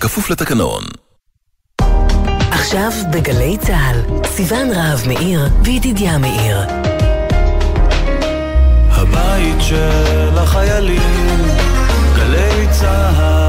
כפוף לתקנון. עכשיו בגלי צה"ל, סיון רהב מאיר וידידיה מאיר. הבית של החיילים, גלי צה"ל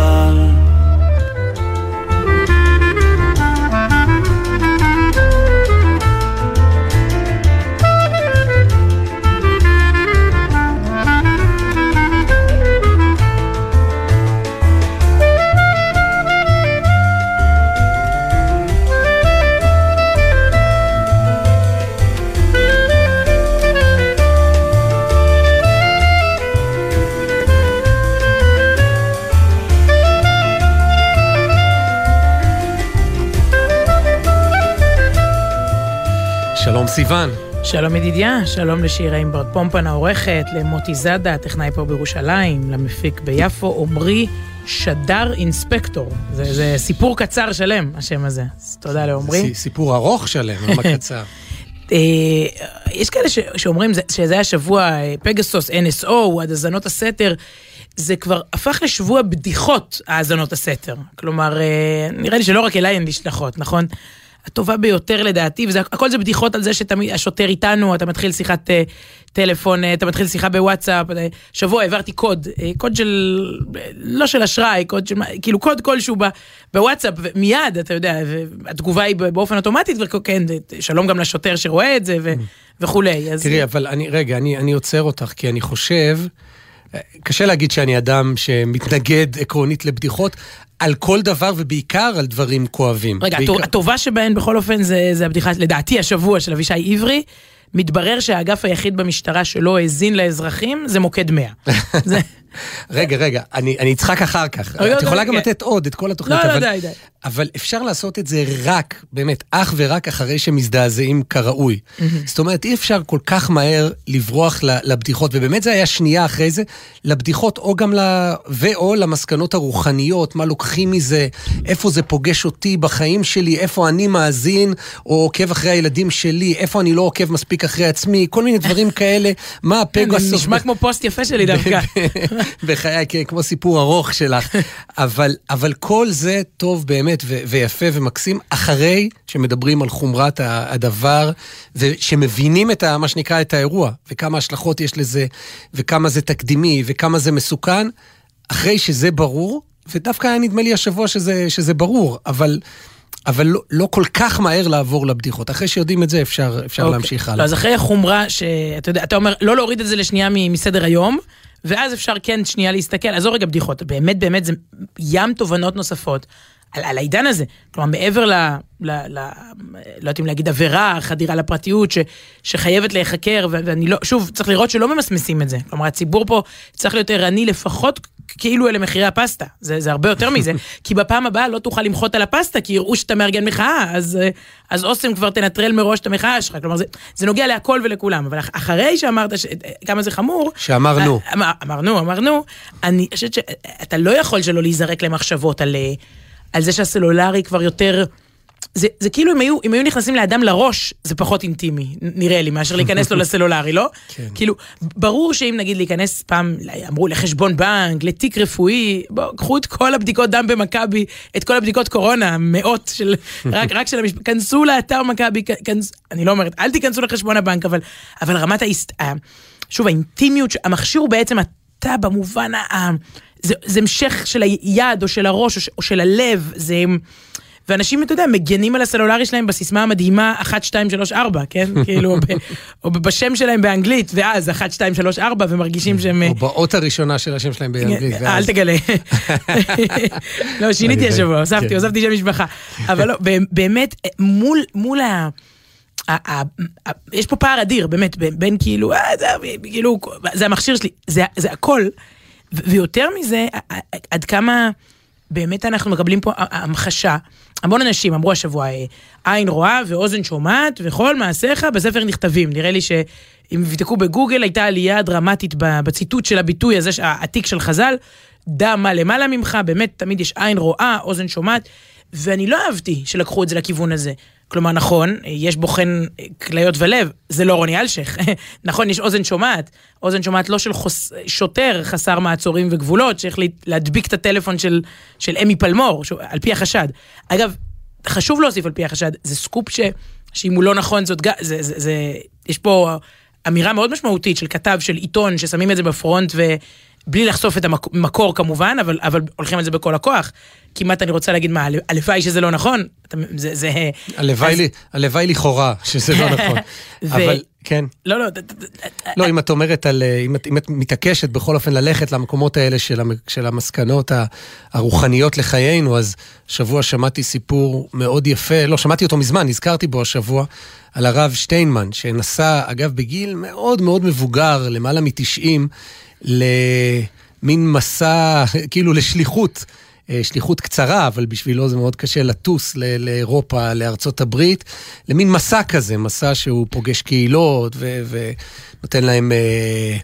סיון. שלום ידידיה, שלום לשירה אימברד פומפן העורכת, למוטי זאדה, הטכנאי פה בירושלים, למפיק ביפו, עמרי שדר אינספקטור. זה, זה סיפור קצר שלם, השם הזה. אז תודה לעמרי. סיפור ארוך שלם, למה קצר? אה, יש כאלה ש, שאומרים שזה היה שבוע אה, פגסוס, NSO, עד האזנות הסתר. זה כבר הפך לשבוע בדיחות, האזנות הסתר. כלומר, אה, נראה לי שלא רק אליי הן נשלחות, נכון? הטובה ביותר לדעתי, והכל זה בדיחות על זה שהשוטר איתנו, אתה מתחיל שיחת uh, טלפון, uh, אתה מתחיל שיחה בוואטסאפ, uh, שבוע העברתי קוד, uh, קוד של, לא של אשראי, קוד של, כאילו קוד כלשהו בוואטסאפ, ומיד, אתה יודע, התגובה היא באופן אוטומטית, וכן, שלום גם לשוטר שרואה את זה ו, וכולי. אז... תראי, אבל אני, רגע, אני, אני עוצר אותך, כי אני חושב... קשה להגיד שאני אדם שמתנגד עקרונית לבדיחות, על כל דבר ובעיקר על דברים כואבים. רגע, בעיקר... הטובה שבהן בכל אופן זה, זה הבדיחה, לדעתי השבוע של אבישי עברי, מתברר שהאגף היחיד במשטרה שלא האזין לאזרחים זה מוקד 100. זה... רגע, רגע, אני, אני אצחק אחר כך. את יכולה גם לתת עוד את כל התוכנית. לא, לא, די, די. אבל אפשר לעשות את זה רק, באמת, אך ורק אחרי שמזדעזעים כראוי. זאת אומרת, אי אפשר כל כך מהר לברוח לבדיחות, ובאמת זה היה שנייה אחרי זה, לבדיחות או גם ל... ואו למסקנות הרוחניות, מה לוקחים מזה, איפה זה פוגש אותי בחיים שלי, איפה אני מאזין, או עוקב אחרי הילדים שלי, איפה אני לא עוקב מספיק אחרי עצמי, כל מיני דברים כאלה, מה הפגסוס... נשמע כמו פוסט יפה שלי דווקא. בחיי, כמו סיפור ארוך שלך. אבל, אבל כל זה טוב באמת ו- ויפה ומקסים, אחרי שמדברים על חומרת הדבר, ושמבינים את ה, מה שנקרא את האירוע, וכמה השלכות יש לזה, וכמה זה תקדימי, וכמה זה מסוכן, אחרי שזה ברור, ודווקא היה נדמה לי השבוע שזה, שזה ברור, אבל... אבל לא, לא כל כך מהר לעבור לבדיחות. אחרי שיודעים את זה, אפשר, אפשר okay. אוקיי. להמשיך הלאה. לא, אז אחרי החומרה, שאתה יודע, אתה אומר, לא להוריד את זה לשנייה מסדר היום, ואז אפשר כן שנייה להסתכל, עזוב רגע בדיחות, באמת באמת זה ים תובנות נוספות על, על העידן הזה. כלומר, מעבר ל... ל, ל לא יודעת אם להגיד עבירה, חדירה לפרטיות, ש, שחייבת להיחקר, ואני לא, שוב, צריך לראות שלא ממסמסים את זה. כלומר, הציבור פה צריך להיות ערני לפחות כאילו אלה מחירי הפסטה. זה, זה הרבה יותר מזה, כי בפעם הבאה לא תוכל למחות על הפסטה, כי יראו שאתה מארגן מחאה, אז, אז אוסם כבר תנטרל מראש את המחאה שלך. כלומר, זה, זה נוגע להכל ולכולם. אבל אחרי שאמרת ש, כמה זה חמור... שאמרנו. אמר, אמרנו, אמרנו, אני חושבת שאתה לא יכול שלא להיזרק למחשבות על... על זה שהסלולרי כבר יותר... זה, זה כאילו אם היו, אם היו נכנסים לאדם לראש, זה פחות אינטימי, נראה לי, מאשר להיכנס לו לסלולרי, לא? כן. כאילו, ברור שאם נגיד להיכנס פעם, אמרו לחשבון בנק, לתיק רפואי, בואו, קחו את כל הבדיקות דם במכבי, את כל הבדיקות קורונה, מאות של, רק, רק של המשפט, כנסו לאתר מכבי, כנס, אני לא אומרת, אל תיכנסו לחשבון הבנק, אבל, אבל רמת ההסת... שוב, האינטימיות, המכשיר הוא בעצם אתה במובן ה... זה, זה המשך של היד או של הראש או, ש, או של הלב, זה... ואנשים, אתה יודע, מגנים על הסלולרי שלהם בסיסמה המדהימה 1, 2, 3, 4, כן? כאילו, ב, או בשם שלהם באנגלית, ואז 1, 2, 3, 4, ומרגישים שהם... או באות הראשונה של השם שלהם באנגלית. אל תגלה. לא, שיניתי השבוע, הוספתי, כן. הוספתי שם משפחה. אבל לא, באמת, מול, מול ה... יש פה פער אדיר, באמת, בין כאילו, אה, זה, כאילו, זה המכשיר שלי, זה, זה הכל. ויותר מזה, עד כמה באמת אנחנו מקבלים פה המחשה. המון אנשים אמרו השבוע, אה, עין רואה ואוזן שומעת, וכל מעשיך בספר נכתבים. נראה לי שאם יבדקו בגוגל, הייתה עלייה דרמטית בציטוט של הביטוי הזה, העתיק של חז"ל, דע מה למעלה ממך, באמת תמיד יש עין רואה, אוזן שומעת, ואני לא אהבתי שלקחו את זה לכיוון הזה. כלומר, נכון, יש בוחן כליות ולב, זה לא רוני אלשיך. נכון, יש אוזן שומעת. אוזן שומעת לא של חוס... שוטר חסר מעצורים וגבולות, צריך להדביק את הטלפון של, של אמי פלמור, ש... על פי החשד. אגב, חשוב להוסיף על פי החשד, זה סקופ ש... שאם הוא לא נכון, זאת גם... זה, זה, זה... יש פה אמירה מאוד משמעותית של כתב, של עיתון, ששמים את זה בפרונט ו... בלי לחשוף את המקור כמובן, אבל, אבל הולכים על זה בכל הכוח. כמעט אני רוצה להגיד מה, הלוואי שזה לא נכון. זה... זה הלוואי, אז... לי, הלוואי לכאורה שזה לא נכון. ו... אבל כן. לא, לא. לא, אם את אומרת על... אם את, אם את מתעקשת בכל אופן ללכת למקומות האלה של, המ, של המסקנות הרוחניות לחיינו, אז שבוע שמעתי סיפור מאוד יפה, לא, שמעתי אותו מזמן, נזכרתי בו השבוע, על הרב שטיינמן, שנסע, אגב, בגיל מאוד מאוד מבוגר, למעלה מ-90, למין מסע, כאילו לשליחות. אה, שליחות קצרה, אבל בשבילו זה מאוד קשה לטוס לאירופה, לארצות הברית, למין מסע כזה, מסע שהוא פוגש קהילות ונותן להם, אה,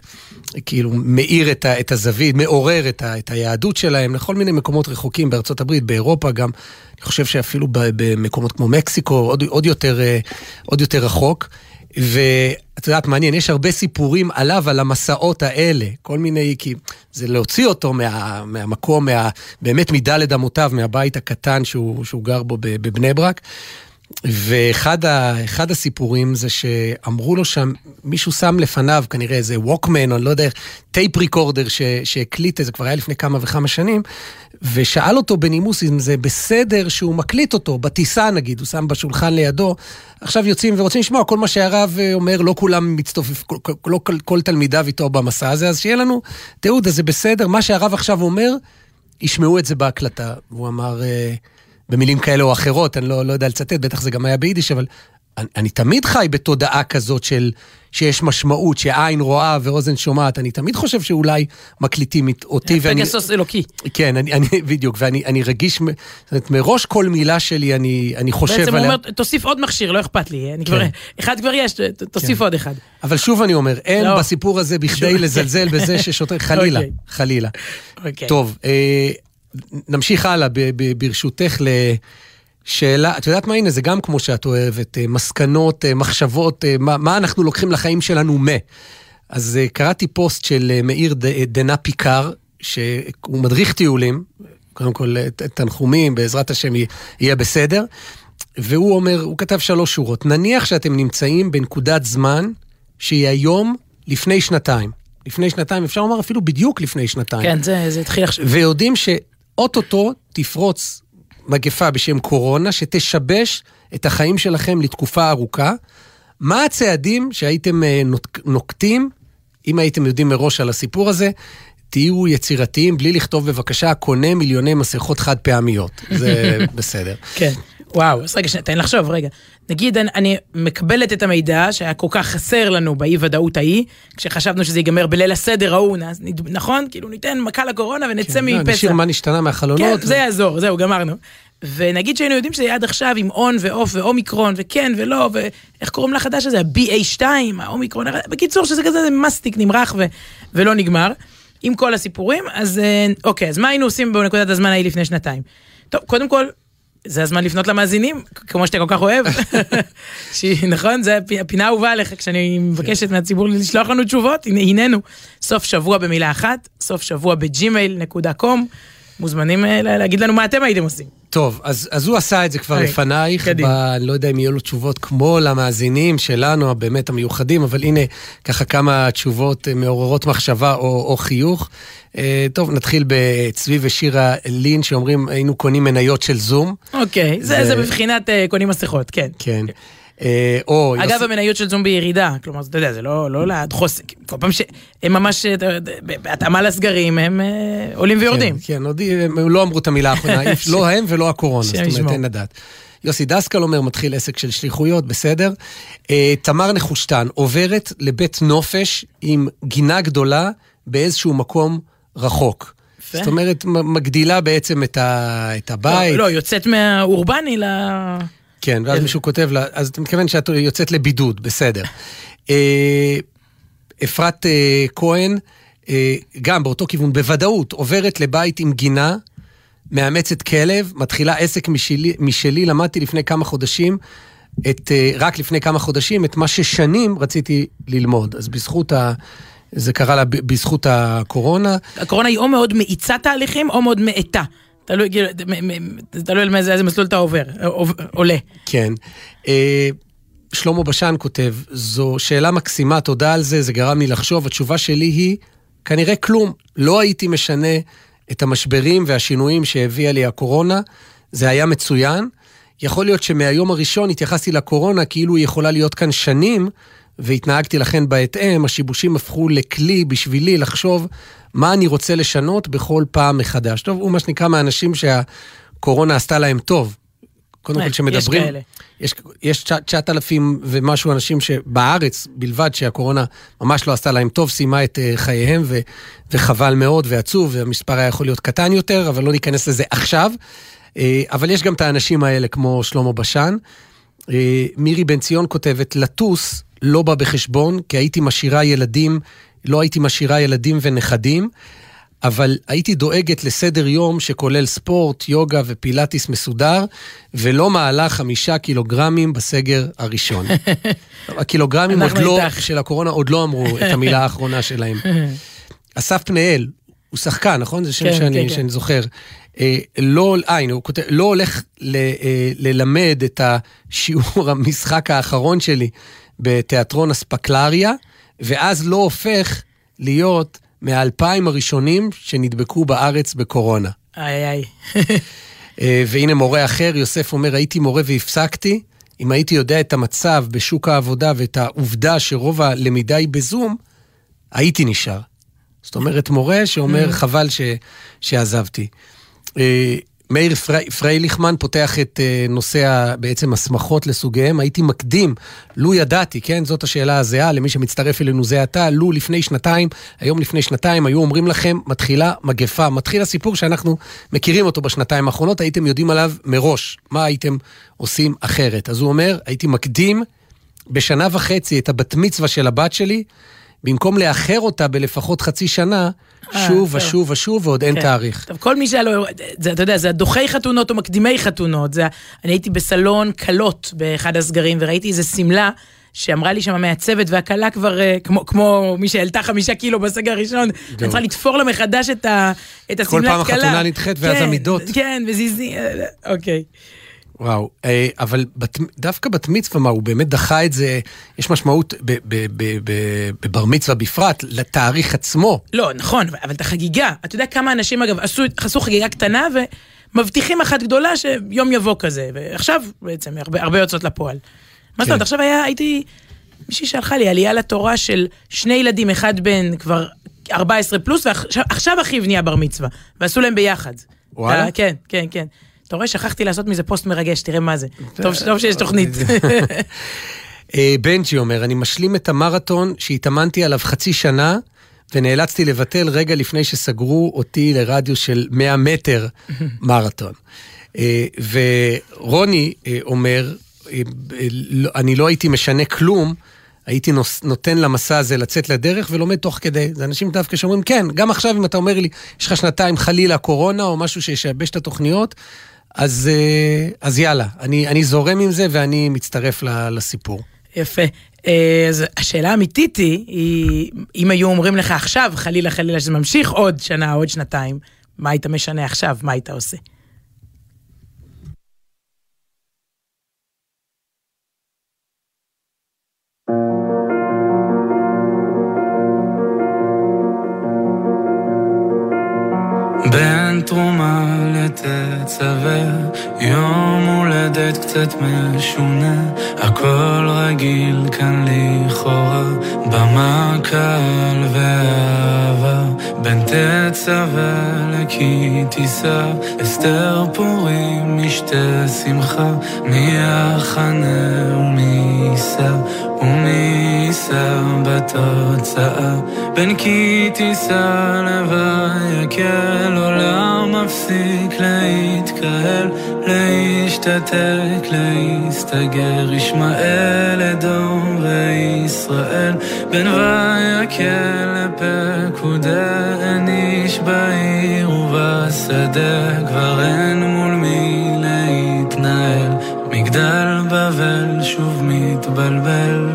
כאילו, מאיר את, את הזווית, מעורר את, את היהדות שלהם לכל מיני מקומות רחוקים בארצות הברית, באירופה גם. אני חושב שאפילו במקומות כמו מקסיקו, עוד, עוד, יותר, אה, עוד יותר רחוק. ואת יודעת, מעניין, יש הרבה סיפורים עליו, על המסעות האלה, כל מיני, כי זה להוציא אותו מה, מהמקום, מה, באמת מדלת אמותיו, מהבית הקטן שהוא, שהוא גר בו בבני ברק. ואחד הסיפורים זה שאמרו לו שם, מישהו שם לפניו כנראה איזה ווקמן, או אני לא יודע tape recorder שהקליט, זה כבר היה לפני כמה וכמה שנים, ושאל אותו בנימוס אם זה בסדר שהוא מקליט אותו, בטיסה נגיד, הוא שם בשולחן לידו, עכשיו יוצאים ורוצים לשמוע כל מה שהרב אה, אומר, לא כולם מצטופף, לא כל, כל, כל תלמידיו איתו במסע הזה, אז שיהיה לנו תיעוד, אז זה בסדר, מה שהרב עכשיו אומר, ישמעו את זה בהקלטה. והוא אמר... אה, במילים כאלה או אחרות, אני לא, לא יודע לצטט, בטח זה גם היה ביידיש, אבל אני, אני תמיד חי בתודעה כזאת של שיש משמעות, שעין רואה ואוזן שומעת. אני תמיד חושב שאולי מקליטים אותי ואני... פגסוס אלוקי. כן, אני, אני, בדיוק, ואני אני רגיש, זאת אומרת, מראש כל מילה שלי אני, אני חושב עליה. בעצם הוא אומר, תוסיף עוד מכשיר, לא אכפת לי. אני כן. כבר, אחד כבר יש, תוסיף כן. עוד אחד. אבל שוב אני אומר, אין לא. בסיפור הזה בכדי לזלזל בזה ששוטר, חלילה, okay. אוקיי. חלילה. Okay. אוקיי. טוב, אה, נמשיך הלאה, ברשותך, לשאלה, את יודעת מה, הנה, זה גם כמו שאת אוהבת, אה, מסקנות, אה, מחשבות, אה, מה, מה אנחנו לוקחים לחיים שלנו מ... אז קראתי פוסט של מאיר דנה פיקר, שהוא מדריך טיולים, קודם כל תנחומים, בעזרת השם יהיה בסדר, והוא אומר, הוא כתב שלוש שורות, נניח שאתם נמצאים בנקודת זמן שהיא היום לפני שנתיים. לפני שנתיים, אפשר לומר אפילו בדיוק לפני שנתיים. כן, זה, זה התחיל עכשיו. ויודעים ש... אוטוטו תפרוץ מגפה בשם קורונה, שתשבש את החיים שלכם לתקופה ארוכה. מה הצעדים שהייתם אה, נוקטים, אם הייתם יודעים מראש על הסיפור הזה? תהיו יצירתיים, בלי לכתוב בבקשה, קונה מיליוני מסכות חד פעמיות. זה בסדר. כן. וואו, אז רגע, תן לחשוב, רגע. נגיד, אני, אני מקבלת את המידע שהיה כל כך חסר לנו באי-ודאות ההיא, כשחשבנו שזה ייגמר בליל הסדר ההוא, נכון? כאילו, ניתן מכה לקורונה ונצא כן, מפסח. נשאיר מה נשתנה מהחלונות. כן, ו... זה יעזור, זהו, גמרנו. ונגיד שהיינו יודעים שזה עד עכשיו עם און ועוף ואומיקרון וכן ולא, ואיך קוראים לחדש הזה? ה-BA2, האומיקרון, בקיצור שזה כזה מסטיק נמרח ו... ולא נגמר. עם כל הסיפורים, אז אה, אוקיי, אז מה היינו עושים בנקודת הזמן ההיא לפני שנתיים? טוב, קודם כל, זה הזמן לפנות למאזינים, כמו שאתה כל כך אוהב. נכון? זה הפינה האהובה עליך, כשאני מבקשת מהציבור לשלוח לנו תשובות, הנה נו. סוף שבוע במילה אחת, סוף שבוע ב Gmail נקודה com. מוזמנים אה, להגיד לנו מה אתם הייתם עושים. טוב, אז, אז הוא עשה את זה כבר לפנייך, ב, לא יודע אם יהיו לו תשובות כמו למאזינים שלנו, הבאמת המיוחדים, אבל הנה ככה כמה תשובות אה, מעוררות מחשבה או, או חיוך. אה, טוב, נתחיל בצבי ושירה לין, שאומרים היינו קונים מניות של זום. אוקיי, זה, זה בבחינת קונים מסכות, כן. כן. אה, או... אגב, יוס... המניות של זום בירידה, כלומר, אתה יודע, זה לא, לא לדחוס, כל פעם שהם ממש, בהתאמה לסגרים, הם אה, עולים ויורדים. כן, כן, הם לא אמרו את המילה האחרונה, לא הם ולא הקורונה, זאת אומרת, אין לדעת. יוסי דסקל אומר, מתחיל עסק של שליחויות, בסדר. אה, תמר נחושתן עוברת לבית נופש עם גינה גדולה באיזשהו מקום רחוק. זאת אומרת, מגדילה בעצם את, ה, את הבית. לא, לא, יוצאת מהאורבני ל... כן, ואז מישהו כותב לה, אז אתה מתכוון שאת יוצאת לבידוד, בסדר. אה, אפרת אה, כהן, אה, גם באותו כיוון, בוודאות, עוברת לבית עם גינה, מאמצת כלב, מתחילה עסק משלי, משלי למדתי לפני כמה חודשים את, רק לפני כמה חודשים את מה ששנים רציתי ללמוד. אז בזכות ה... זה קרה לה בזכות הקורונה. הקורונה היא או מאוד מאיצה תהליכים או מאוד מאטה. כאילו, תלוי על איזה מסלול אתה עובר, עוב- עולה. כן. אה, שלמה בשן כותב, זו שאלה מקסימה, תודה על זה, זה גרם לי לחשוב. התשובה שלי היא, כנראה כלום. לא הייתי משנה את המשברים והשינויים שהביאה לי הקורונה, זה היה מצוין. יכול להיות שמהיום הראשון התייחסתי לקורונה כאילו היא יכולה להיות כאן שנים, והתנהגתי לכן בהתאם, השיבושים הפכו לכלי בשבילי לחשוב מה אני רוצה לשנות בכל פעם מחדש. טוב, הוא מה שנקרא מהאנשים שהקורונה עשתה להם טוב. קודם כל, יש כשמדברים... כאלה. יש, יש 9,000 ומשהו אנשים שבארץ בלבד שהקורונה ממש לא עשתה להם טוב, סיימה את אה, חייהם ו, וחבל מאוד ועצוב, והמספר היה יכול להיות קטן יותר, אבל לא ניכנס לזה עכשיו. אה, אבל יש גם את האנשים האלה כמו שלמה בשן. אה, מירי בן ציון כותבת, לטוס לא בא בחשבון, כי הייתי משאירה ילדים, לא הייתי משאירה ילדים ונכדים. אבל הייתי דואגת לסדר יום שכולל ספורט, יוגה ופילאטיס מסודר, ולא מעלה חמישה קילוגרמים בסגר הראשון. הקילוגרמים עוד לא. של הקורונה עוד לא אמרו את המילה האחרונה שלהם. אסף פניאל, הוא שחקן, נכון? זה שם כן, שאני, כן, כן. שאני זוכר. אה, לא, אה, הנה, הוא כותב, לא הולך ל, אה, ללמד את השיעור המשחק האחרון שלי בתיאטרון אספקלריה, ואז לא הופך להיות מהאלפיים הראשונים שנדבקו בארץ בקורונה. איי איי. אה, והנה מורה אחר, יוסף אומר, הייתי מורה והפסקתי. אם הייתי יודע את המצב בשוק העבודה ואת העובדה שרוב הלמידה היא בזום, הייתי נשאר. זאת אומרת, מורה שאומר, חבל ש, שעזבתי. מאיר פרי, פרייליכמן פותח את אה, נושא בעצם הסמכות לסוגיהם. הייתי מקדים, לו ידעתי, כן, זאת השאלה הזהה. למי שמצטרף אלינו זה עתה, לו לפני שנתיים, היום לפני שנתיים, היו אומרים לכם, מתחילה מגפה, מתחיל הסיפור שאנחנו מכירים אותו בשנתיים האחרונות, הייתם יודעים עליו מראש, מה הייתם עושים אחרת. אז הוא אומר, הייתי מקדים בשנה וחצי את הבת מצווה של הבת שלי, במקום לאחר אותה בלפחות חצי שנה, אה, שוב. ושוב ושוב, ועוד אין כן. תאריך. טוב, כל מי שהיה לו, זה, אתה יודע, זה הדוחי חתונות או מקדימי חתונות. זה, אני הייתי בסלון כלות באחד הסגרים, וראיתי איזה שמלה. שאמרה לי שם המעצבת והכלה כבר, אה, כמו, כמו מי שהעלתה חמישה קילו בסגר הראשון, אני צריכה לתפור לה מחדש את, השמלת כלה. פעם החתונה נדחית ואז כן, המידות. כן, וזיזי, אה, אוקיי. וואו, אה, אבל בת, דווקא בת מצווה, מה, הוא באמת דחה את זה, יש משמעות ב- ב- ב- ב- בבר מצווה בפרט, לתאריך עצמו. לא, נכון, אבל את החגיגה, אתה יודע כמה אנשים אגב עשו, עשו חגיגה קטנה ומבטיחים אחת גדולה שיום יבוא כזה, ועכשיו בעצם הרבה, הרבה יוצאות לפועל. מה זאת אומרת, כן. עכשיו היה, הייתי, מישהי שלחה לי עלייה לתורה של שני ילדים, אחד בן כבר 14 פלוס, ועכשיו עכשיו אחיו נהיה בר מצווה, ועשו להם ביחד. וואלה? אתה- כן, כן, כן. אתה רואה, שכחתי לעשות מזה פוסט מרגש, תראה מה זה. טוב, שיש תוכנית. אה, בנג'י אומר, אני משלים את המרתון שהתאמנתי עליו חצי שנה, ונאלצתי לבטל רגע לפני שסגרו אותי לרדיוס של 100 מטר מרתון. אה, ורוני אה, אומר, לא- אני לא הייתי משנה כלום, הייתי נוס- נותן למסע הזה לצאת לדרך ולומד תוך כדי. זה אנשים דווקא שאומרים, כן, גם עכשיו אם אתה אומר לי, יש לך שנתיים חלילה קורונה או משהו שישבש את התוכניות, אז, אה, אז יאללה, אני, אני זורם עם זה ואני מצטרף לסיפור. יפה. אה, אז השאלה האמיתית היא, היא, אם היו אומרים לך עכשיו, חלילה חלילה שזה ממשיך עוד שנה, עוד שנתיים, מה היית משנה עכשיו? מה היית עושה? בין תרומה לתצווה, יום הולדת קצת משונה, הכל רגיל כאן לכאורה, במה קל ואהבה, בין תצווה לכי תישא, אסתר פורים משתה שמחה, מי יחנה ומי יישא, ומי יישא בתוצאה, בין כי תישא לוואי יקל עולם מפסיק להתקהל, להשתתק, להסתגר, ישמעאל, אדום וישראל, בין ויקל לפקודה, אין איש בעיר ובשדה, כבר אין מול מי להתנהל, מגדל מתבלבל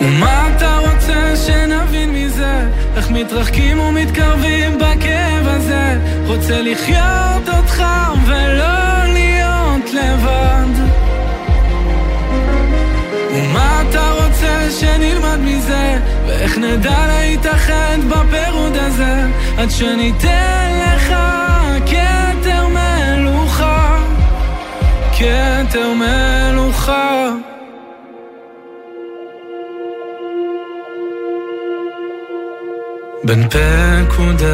ומה אתה רוצה שנבין מזה? איך מתרחקים ומתקרבים בכאב הזה? רוצה לחיות אותך ולא להיות לבד ומה אתה רוצה שנלמד מזה? ואיך נדע להתאחד בפירוד הזה? עד שניתן לך כן כתר מלוכה. בין פקודי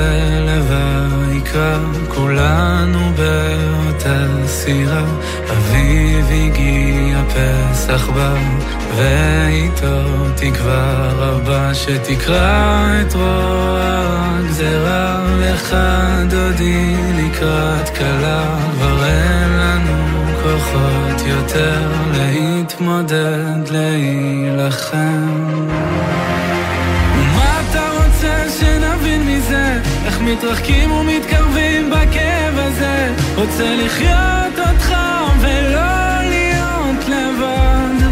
לויקרא, כולנו באותה סירה. אביב הגיע, פסח בא, ואיתו תקווה רבה שתקרא את רוע הגזרה. לך דודי לקראת כלה, כבר אין כוחות יותר להתמודד, להילחם. איך מתרחקים ומתקרבים בכאב הזה? רוצה לחיות אותך ולא להיות לבד.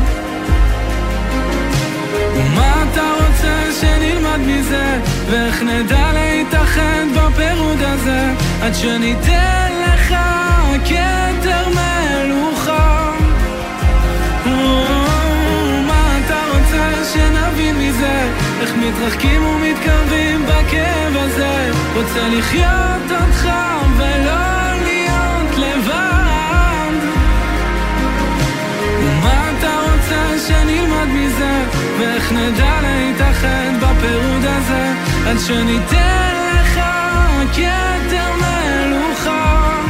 ומה אתה רוצה שנלמד מזה? ואיך נדע להתאחד בפירוד הזה? עד שניתן לך כתר מתרחקים ומתקרבים בכאב הזה. רוצה לחיות אותך ולא להיות לבד. ומה אתה רוצה שנלמד מזה? ואיך נדע להתאחד בפירוד הזה? עד שניתן לך כתר מלוכה.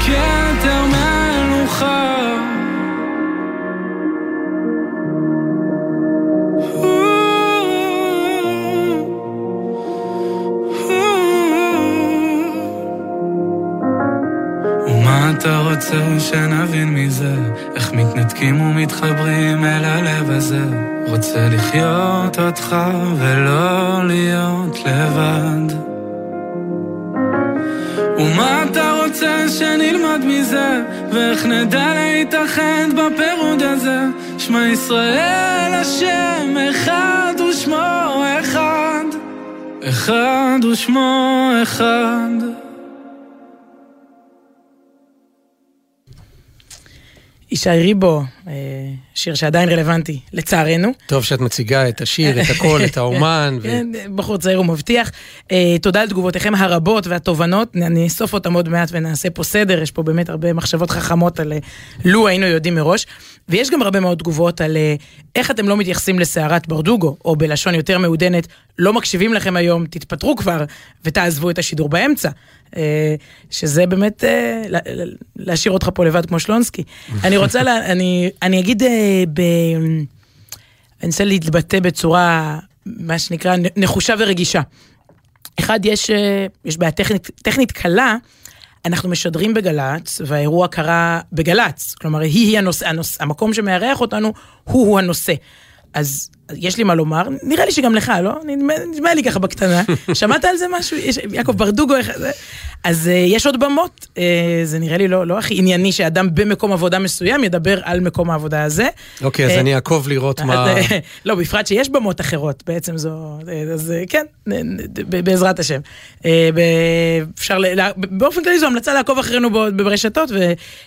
כתר מלוכה אתה רוצה שנבין מזה, איך מתנתקים ומתחברים אל הלב הזה. רוצה לחיות אותך ולא להיות לבד. ומה אתה רוצה שנלמד מזה, ואיך נדע להתאחד בפירוד הזה? שמע ישראל השם אחד ושמו אחד, אחד ושמו אחד. ישי ריבו, אה, שיר שעדיין רלוונטי, לצערנו. טוב שאת מציגה את השיר, את הקול, את האומן. ו... כן, בחור צעיר ומבטיח. אה, תודה על תגובותיכם הרבות והתובנות, אני אאסוף אותם עוד מעט ונעשה פה סדר, יש פה באמת הרבה מחשבות חכמות על אה, לו היינו יודעים מראש. ויש גם הרבה מאוד תגובות על איך אתם לא מתייחסים לסערת ברדוגו, או בלשון יותר מעודנת, לא מקשיבים לכם היום, תתפטרו כבר ותעזבו את השידור באמצע. שזה באמת להשאיר אותך פה לבד כמו שלונסקי. אני רוצה, לה, אני, אני אגיד, ב... אני אנסה להתבטא בצורה, מה שנקרא, נחושה ורגישה. אחד, יש, יש בעיה טכנית, טכנית קלה, אנחנו משדרים בגל"צ, והאירוע קרה בגל"צ. כלומר, היא-היא הנושא, הנושא, המקום שמארח אותנו הוא-הוא הנושא. אז יש לי מה לומר, נראה לי שגם לך, לא? נדמה, נדמה לי ככה בקטנה. שמעת על זה משהו? יש, יעקב ברדוגו, איך זה? אז uh, יש עוד במות, uh, זה נראה לי לא, לא הכי ענייני שאדם במקום עבודה מסוים ידבר על מקום העבודה הזה. אוקיי, okay, אז uh, אני אעקוב לראות מה... לא, בפרט שיש במות אחרות, בעצם זו... אז כן, בעזרת השם. Uh, אפשר, ל... באופן כללי זו המלצה לעקוב אחרינו ברשתות,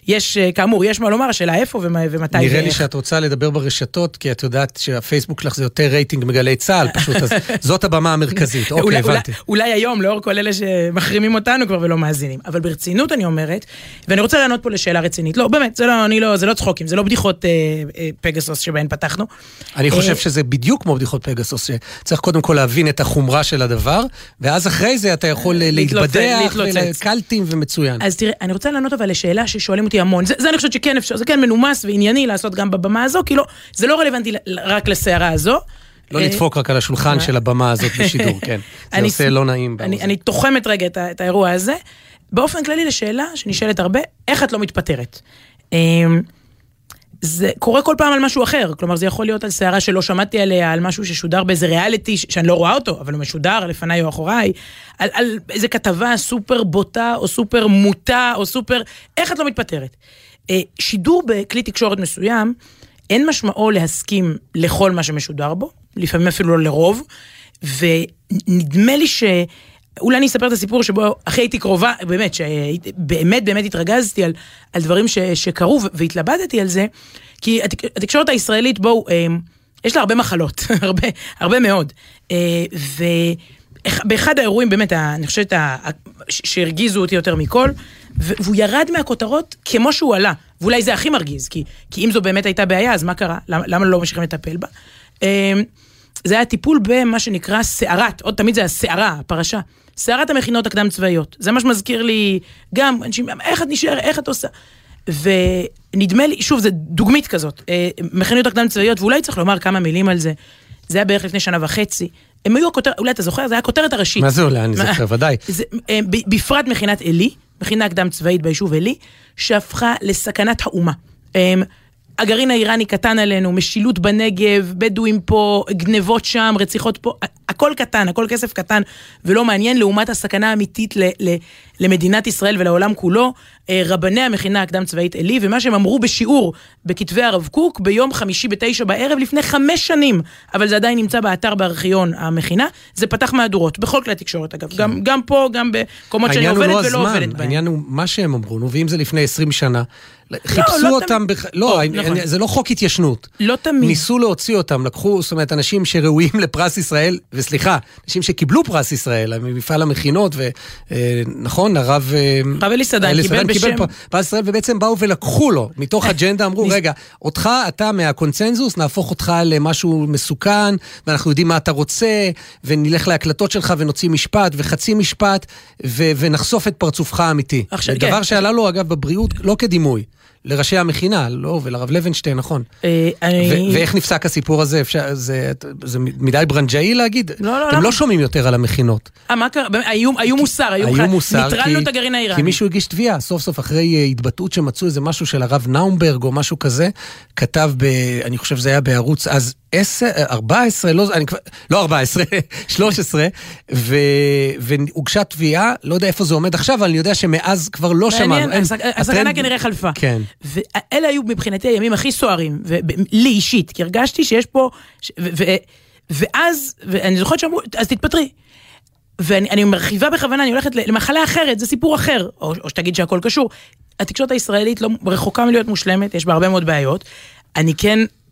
ויש, כאמור, יש מה לומר, השאלה איפה ומתי נראה לי שאת רוצה לדבר ברשתות, כי את יודעת שהפייסבוק שלך זה יותר רייטינג מגלי צה"ל, פשוט, אז זאת הבמה המרכזית. אוקיי, הבנתי. אולי היום, לאור כל אלה שמחרימים אותנו כבר ולא מאזינים. אבל ברצינות אני אומרת, ואני רוצה לענות פה לשאלה רצינית. לא, באמת, זה לא, אני לא, זה לא צחוקים, זה לא בדיחות אה, אה, פגסוס שבהן פתחנו. אני חושב אה, שזה בדיוק כמו בדיחות פגסוס, שצריך קודם כל להבין את החומרה של הדבר, ואז אחרי זה אתה יכול אה, להתבדח, קלטים ומצוין. אז תראה, אני רוצה לענות אבל לשאלה ששואלים אותי המון. זה, זה אני חושבת שכן אפשר, זה כן מנומס וענייני לעשות גם בבמה הזו, כי לא, זה לא רלוונטי רק לסערה הזו. לא אה, לדפוק רק על השולחן של הבמה הזאת בשידור, כן. זה עושה לא נעים. אני תוחמת רגע את האירוע הזה. באופן כללי לשאלה שנשאלת הרבה, איך את לא מתפטרת? אמ, זה קורה כל פעם על משהו אחר, כלומר זה יכול להיות על סערה שלא שמעתי עליה, על משהו ששודר באיזה ריאליטי שאני לא רואה אותו, אבל הוא משודר לפניי או אחוריי, על, על איזה כתבה סופר בוטה או סופר מוטה או סופר, איך את לא מתפטרת? אה, שידור בכלי תקשורת מסוים, אין משמעו להסכים לכל מה שמשודר בו, לפעמים אפילו לא לרוב, ונדמה לי ש... אולי אני אספר את הסיפור שבו הכי הייתי קרובה, באמת, שבאמת באמת התרגזתי על, על דברים ש, שקרו והתלבטתי על זה, כי התק, התקשורת הישראלית, בואו, אה, יש לה הרבה מחלות, הרבה, הרבה מאוד. אה, ובאחד האירועים, באמת, אני חושבת, שהרגיזו אותי יותר מכל, והוא ירד מהכותרות כמו שהוא עלה, ואולי זה הכי מרגיז, כי, כי אם זו באמת הייתה בעיה, אז מה קרה? למה, למה לא ממשיכים לטפל בה? אה, זה היה טיפול במה שנקרא סערת, עוד תמיד זה הסערה, הפרשה. סערת המכינות הקדם צבאיות. זה מה שמזכיר לי גם, אנשים, איך את נשארת, איך את עושה? ונדמה לי, שוב, זה דוגמית כזאת, אה, מכינות הקדם צבאיות, ואולי צריך לומר כמה מילים על זה. זה היה בערך לפני שנה וחצי. הם היו הכותרת, אולי אתה זוכר? זה היה הכותרת הראשית. מה זה אולי? אני זוכר, ודאי. זה, אה, בפרט מכינת עלי, מכינה קדם צבאית ביישוב עלי, שהפכה לסכנת האומה. אה, הגרעין האיראני קטן עלינו, משילות בנגב, בדואים פה, גנבות שם, רציחות פה, הכל קטן, הכל כסף קטן ולא מעניין, לעומת הסכנה האמיתית ל, ל, למדינת ישראל ולעולם כולו, אה, רבני המכינה הקדם צבאית עלי, ומה שהם אמרו בשיעור בכתבי הרב קוק ביום חמישי בתשע בערב לפני חמש שנים, אבל זה עדיין נמצא באתר בארכיון המכינה, זה פתח מהדורות, בכל כלי התקשורת אגב, גם, גם פה, גם במקומות שאני עובדת לא ולא הזמן, עובדת בהם. העניין הוא מה שהם אמרו, ואם זה לפני עשרים שנה, חיפשו לא אותם, תמיד. בח... לא, או, נכון. זה לא חוק התיישנות. לא תמיד. ניסו להוציא אותם, לקחו, זאת אומרת, אנשים שראויים לפרס ישראל, וסליחה, אנשים שקיבלו פרס ישראל, ממפעל המכינות, ונכון, הרב... אה, הרב אלי סדן אלי קיבל בשם- פרס ישראל, ובעצם באו ולקחו לו, מתוך אג'נדה, אמרו, רגע, אותך, אתה מהקונצנזוס, נהפוך אותך למשהו מסוכן, ואנחנו יודעים מה אתה רוצה, ונלך להקלטות שלך ונוציא משפט, וחצי משפט, ו- ונחשוף את פרצופך האמיתי. עכשיו, דבר כן. שעלה לו, אגב, בבריאות, לא כדימוי. לראשי המכינה, לא, ולרב לוינשטיין, נכון. אה, ואיך נפסק הסיפור הזה? זה, מדי ברנג'אי להגיד? לא, לא, אתם למה? לא שומעים יותר על המכינות. אה, מה קרה? היו מוסר, היו מוסר, ניטרלנו את הגרעין האיראני. כי מישהו הגיש תביעה, סוף סוף אחרי אה, התבטאות שמצאו איזה משהו של הרב נאומברג או משהו כזה, כתב ב... אני חושב שזה היה בערוץ אז 10, אה, 14, לא, אני כבר, לא 14, 13, ו, והוגשה תביעה, לא יודע איפה זה עומד עכשיו, אבל אני יודע שמאז כבר לא שמענו. מעניין, הסכנה כנראה חלפה. כן. ואלה היו מבחינתי הימים הכי סוערים, לי אישית, כי הרגשתי שיש פה, ש- ו- ו- ואז, ואני זוכרת שאמרו, אז תתפטרי. ואני אני מרחיבה בכוונה, אני הולכת למחלה אחרת, זה סיפור אחר, או, או שתגיד שהכל קשור. התקשורת הישראלית לא, רחוקה מלהיות מושלמת, יש בה הרבה מאוד בעיות. אני כן אה, אה, אה, אה,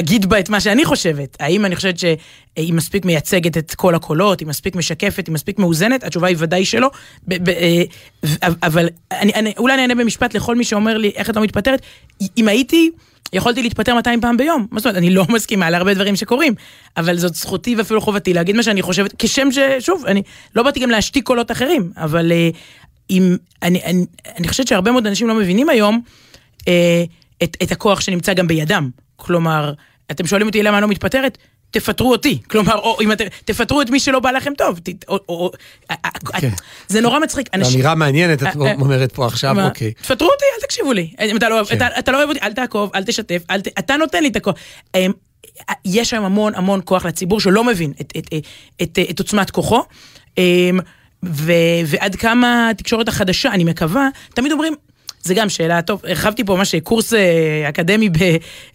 אגיד בה את מה שאני חושבת. האם אני חושבת שהיא מספיק מייצגת את כל הקולות, היא מספיק משקפת, היא מספיק מאוזנת? התשובה היא ודאי שלא. אה, אבל אני, אני, אולי אני אענה במשפט לכל מי שאומר לי איך את לא מתפטרת. אם הייתי... יכולתי להתפטר 200 פעם ביום. מה זאת אומרת, אני לא מסכימה להרבה דברים שקורים, אבל זאת זכותי ואפילו חובתי להגיד מה שאני חושבת, כשם ש... שוב, אני לא באתי גם להשתיק קולות אחרים, אבל אה, אם... אני, אני, אני חושבת שהרבה מאוד אנשים לא מבינים היום אה, את, את הכוח שנמצא גם בידם. כלומר, אתם שואלים אותי למה אני לא מתפטרת? תפטרו אותי. כלומר, או אם אתם, תפטרו את מי שלא בא לכם טוב. ת, או, או, אה, אה, כן. זה נורא מצחיק. זו אמירה מעניינת, את אה, אה, אומרת פה עכשיו? אוקיי. תפטרו אותי, אל תקשיבו לי. אם אתה לא אוהב- כן. אתה- אתה לא אוהב אותי, אל תעקוב, אל תשתף, אל ת- אתה נותן לי את הכוח. אמ, יש היום המון המון כוח לציבור שלא מבין את- את- את- את- את עוצמת כוחו. אמ, ו- ועד כמה התקשורת החדשה, אני מקווה, תמיד אומרים, זה גם שאלה, טוב, הרחבתי פה ממש קורס אה, אקדמי, ב,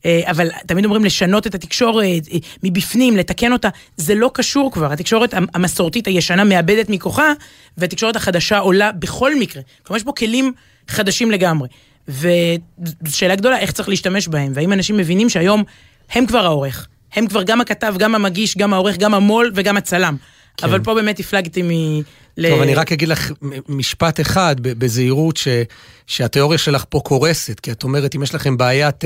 אה, אבל תמיד אומרים לשנות את התקשורת אה, מבפנים, לתקן אותה, זה לא קשור כבר, התקשורת המ- המסורתית הישנה מאבדת מכוחה, והתקשורת החדשה עולה בכל מקרה. כלומר, יש פה כלים חדשים לגמרי. ושאלה גדולה, איך צריך להשתמש בהם, והאם אנשים מבינים שהיום הם כבר העורך, הם כבר גם הכתב, גם המגיש, גם העורך, גם המו"ל וגם הצלם. כן. אבל פה באמת הפלגתי מ... ל- טוב, אני רק אגיד לך משפט אחד בזהירות, ש, שהתיאוריה שלך פה קורסת, כי את אומרת, אם יש לכם בעיה, ת,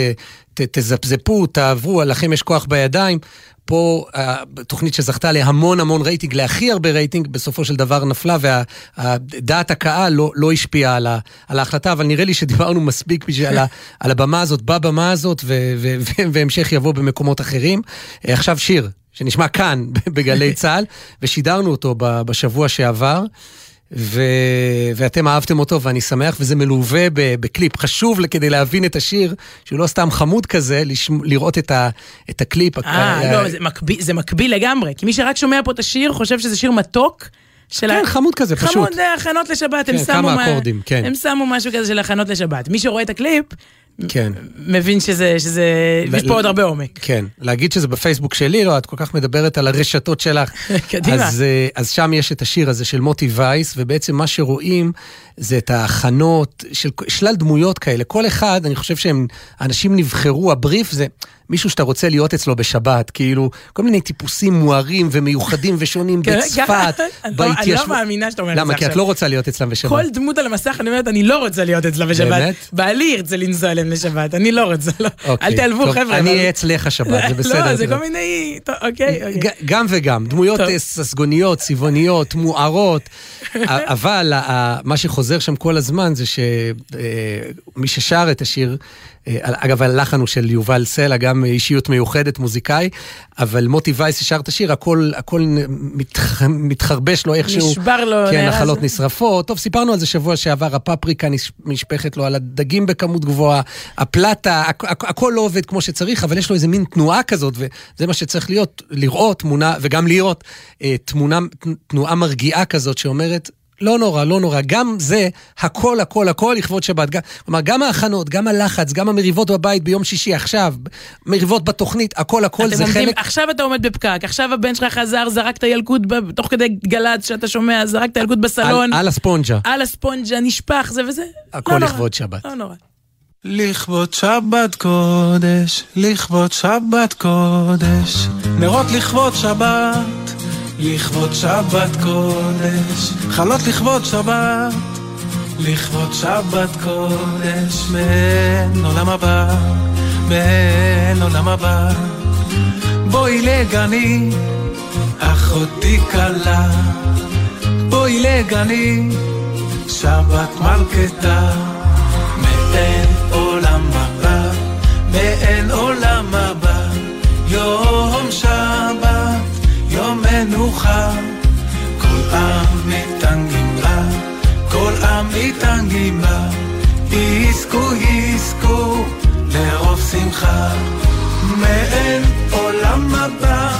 ת, תזפזפו, תעברו, לכם יש כוח בידיים. פה התוכנית שזכתה להמון המון רייטינג, להכי הרבה רייטינג, בסופו של דבר נפלה, ודעת הקהל לא, לא השפיעה על, ה, על ההחלטה, אבל נראה לי שדיברנו מספיק בשביל, על, ה, על הבמה הזאת, בבמה הזאת, ו, ו, ו, והמשך יבוא במקומות אחרים. עכשיו שיר, שנשמע כאן בגלי צה"ל, ושידרנו אותו בשבוע שעבר. ו... ואתם אהבתם אותו ואני שמח, וזה מלווה. בקליפ. חשוב כדי להבין את השיר, שהוא לא סתם חמוד כזה, לשמ... לראות את, ה... את הקליפ. אה, לא, זה מקביל, זה מקביל לגמרי, כי מי שרק שומע פה את השיר חושב שזה שיר מתוק. של כן, ה- חמוד כזה, פשוט. חמוד, אה, הכנות לשבת, הם כן, שמו... כמה מה- אקורדים, כן. הם שמו משהו כזה של הכנות לשבת. מי שרואה את הקליפ, כן. מבין שזה, שזה, ל- יש פה עוד הרבה עומק. כן, להגיד שזה בפייסבוק שלי, לא, את כל כך מדברת על הרשתות שלך. קדימה. אז, אה, אז שם יש את השיר הזה של מוטי וייס, ובעצם מה שרואים זה את ההכנות של שלל דמויות כאלה. כל אחד, אני חושב שהם, אנשים נבחרו, הבריף זה מישהו שאתה רוצה להיות אצלו בשבת, כאילו, כל מיני טיפוסים מוארים ומיוחדים ושונים כן, בצפת, אני לא- אני לא מאמינה שאתה אומר את זה למה? כי את עכשיו. לא רוצה להיות אצלם בשבת. כל דמות על המסך, אני אומרת, אני לא רוצה להיות אצלה בשבת. באמת? בעלי ירצה לנסוע אליהם לשבת, אני לא רוצה, לא. אוקיי, אל תיעלבו, חבר'ה. אני אהיה אצלך השבת, זה בסדר. לא, זה. כל מיני... אוקיי, אוקיי. גם וגם, דמויות. אה, ססגוניות, צבעוניות, מוארות, אבל מה שחוזר שם כל הזמן זה שמי ששר את השיר, אה, אגב הלחן הוא של יובל סלע, גם אישיות מיוחדת, מוזיקאי, אבל מוטי וייס ששר את השיר, הכל, הכל מתח- מתחרבש לו איכשהו. נשבר לו, כן. נחלות נשרפות. טוב, סיפרנו על זה שבוע שעבר, הפפריקה נש- נשפכת לו על הדגים בכמות גבוהה, הפלטה, הכ- הכ- הכל לא עובד כמו שצריך, אבל יש לו איזה מין תנועה כזאת, וזה מה שצריך להיות, לראות תמונה, וגם אה, תמונה, תנועה מרגיעה כזאת שאומרת, לא נורא, לא נורא, גם זה, הכל, הכל, הכל לכבוד שבת. גם- כלומר, גם ההכנות, גם הלחץ, גם המריבות בבית ביום שישי עכשיו, מריבות בתוכנית, הכל, הכל זה עומדים, חלק... עכשיו אתה עומד בפקק, עכשיו הבן שלך חזר, זרקת ילקוט, ב- תוך כדי גל"צ שאתה שומע, זרקת ילקוט בסלון, על, על הספונג'ה. על הספונג'ה, נשפך, זה וזה. הכל לא נורא. לכבוד שבת. לא נורא. לכבוד שבת קודש, לכבוד שבת קודש, נרות לכבוד שבת, לכבוד שבת קודש, חלות לכבוד שבת, לכבוד שבת קודש, מעין עולם הבא, מעין עולם הבא. בואי לגני, אחותי כלה, בואי לגני, שבת מלכתה. מעין עולם הבא, מעין עולם הבא, יום שבת, מנוחה, כל עם מתענגים בה, כל עם מתענגים בה, יזכו יזכו לרוב שמחה, מעין עולם הבא,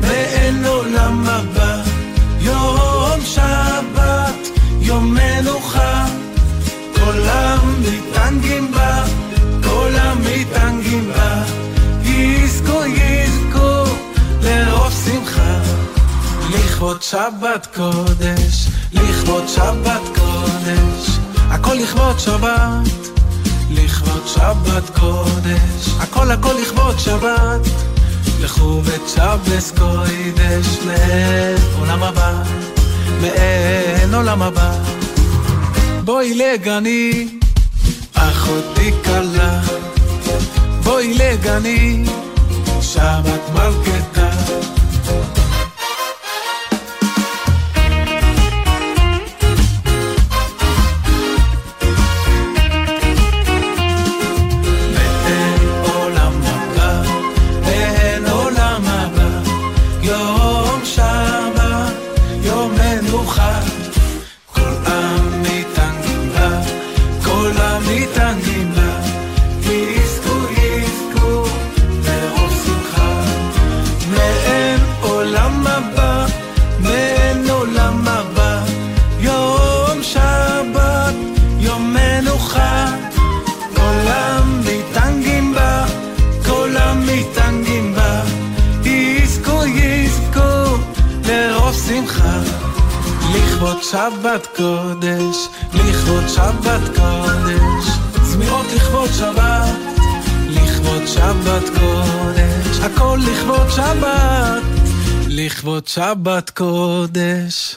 מעין עולם הבא, יום שבת, יום מנוחה. כולם מתענגים בה, כולם מתענגים בה, יזכו לכבוד שבת קודש, לכבוד שבת קודש, הכל לכבוד שבת, לכבוד שבת קודש, הכל הכל לכבוד שבת. לכו וצ'בס קוידש לעולם הבא, מעין עולם הבא. בואי לגני, אחותי כלה. בואי לגני, שבת מלכתה. שבת קודש.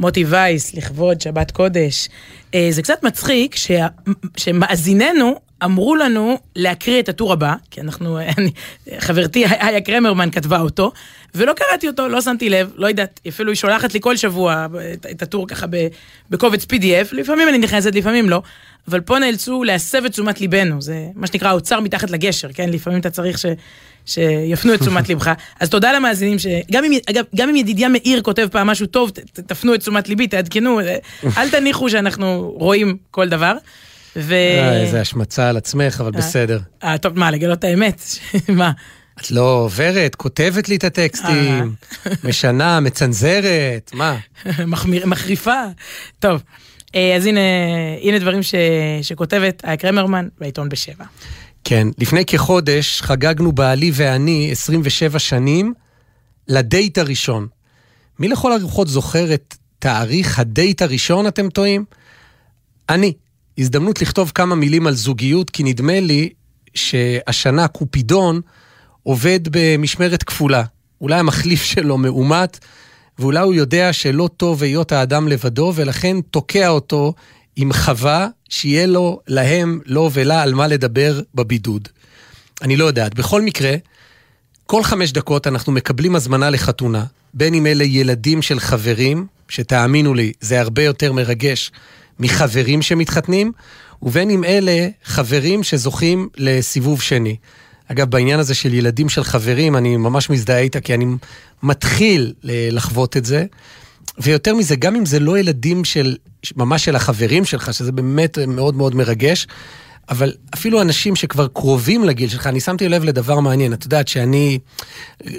מוטי וייס, לכבוד שבת קודש. אה, זה קצת מצחיק שמאזיננו אמרו לנו להקריא את הטור הבא, כי אנחנו, אני, חברתי איה קרמרמן כתבה אותו, ולא קראתי אותו, לא שמתי לב, לא יודעת, אפילו היא שולחת לי כל שבוע את, את הטור ככה ב- בקובץ PDF, לפעמים אני נכנסת, לפעמים לא, אבל פה נאלצו להסב את תשומת ליבנו, זה מה שנקרא האוצר מתחת לגשר, כן? לפעמים אתה צריך ש... שיפנו את תשומת לבך. אז תודה למאזינים, שגם אם, אגב, גם אם ידידיה מאיר כותב פעם משהו טוב, ת, ת, תפנו את תשומת ליבי, תעדכנו, אה, אל תניחו שאנחנו רואים כל דבר. ו... אה, איזה השמצה על עצמך, אבל בסדר. אה, טוב, מה, לגלות את האמת? מה? את לא עוברת, כותבת לי את הטקסטים, משנה, מצנזרת, מה? מחריפה. טוב, אה, אז הנה, הנה דברים ש, שכותבת איה קרמרמן בעיתון בשבע. כן, לפני כחודש חגגנו בעלי ואני 27 שנים לדייט הראשון. מי לכל הרוחות זוכר את תאריך הדייט הראשון, אתם טועים? אני. הזדמנות לכתוב כמה מילים על זוגיות, כי נדמה לי שהשנה קופידון עובד במשמרת כפולה. אולי המחליף שלו מאומת, ואולי הוא יודע שלא טוב היות האדם לבדו, ולכן תוקע אותו עם חווה שיהיה לו, להם, לו ולה, על מה לדבר בבידוד. אני לא יודעת. בכל מקרה, כל חמש דקות אנחנו מקבלים הזמנה לחתונה, בין אם אלה ילדים של חברים, שתאמינו לי, זה הרבה יותר מרגש מחברים שמתחתנים, ובין אם אלה חברים שזוכים לסיבוב שני. אגב, בעניין הזה של ילדים של חברים, אני ממש מזדהה איתה, כי אני מתחיל לחוות את זה. ויותר מזה, גם אם זה לא ילדים של, ממש של החברים שלך, שזה באמת מאוד מאוד מרגש, אבל אפילו אנשים שכבר קרובים לגיל שלך, אני שמתי לב לדבר מעניין. את יודעת שאני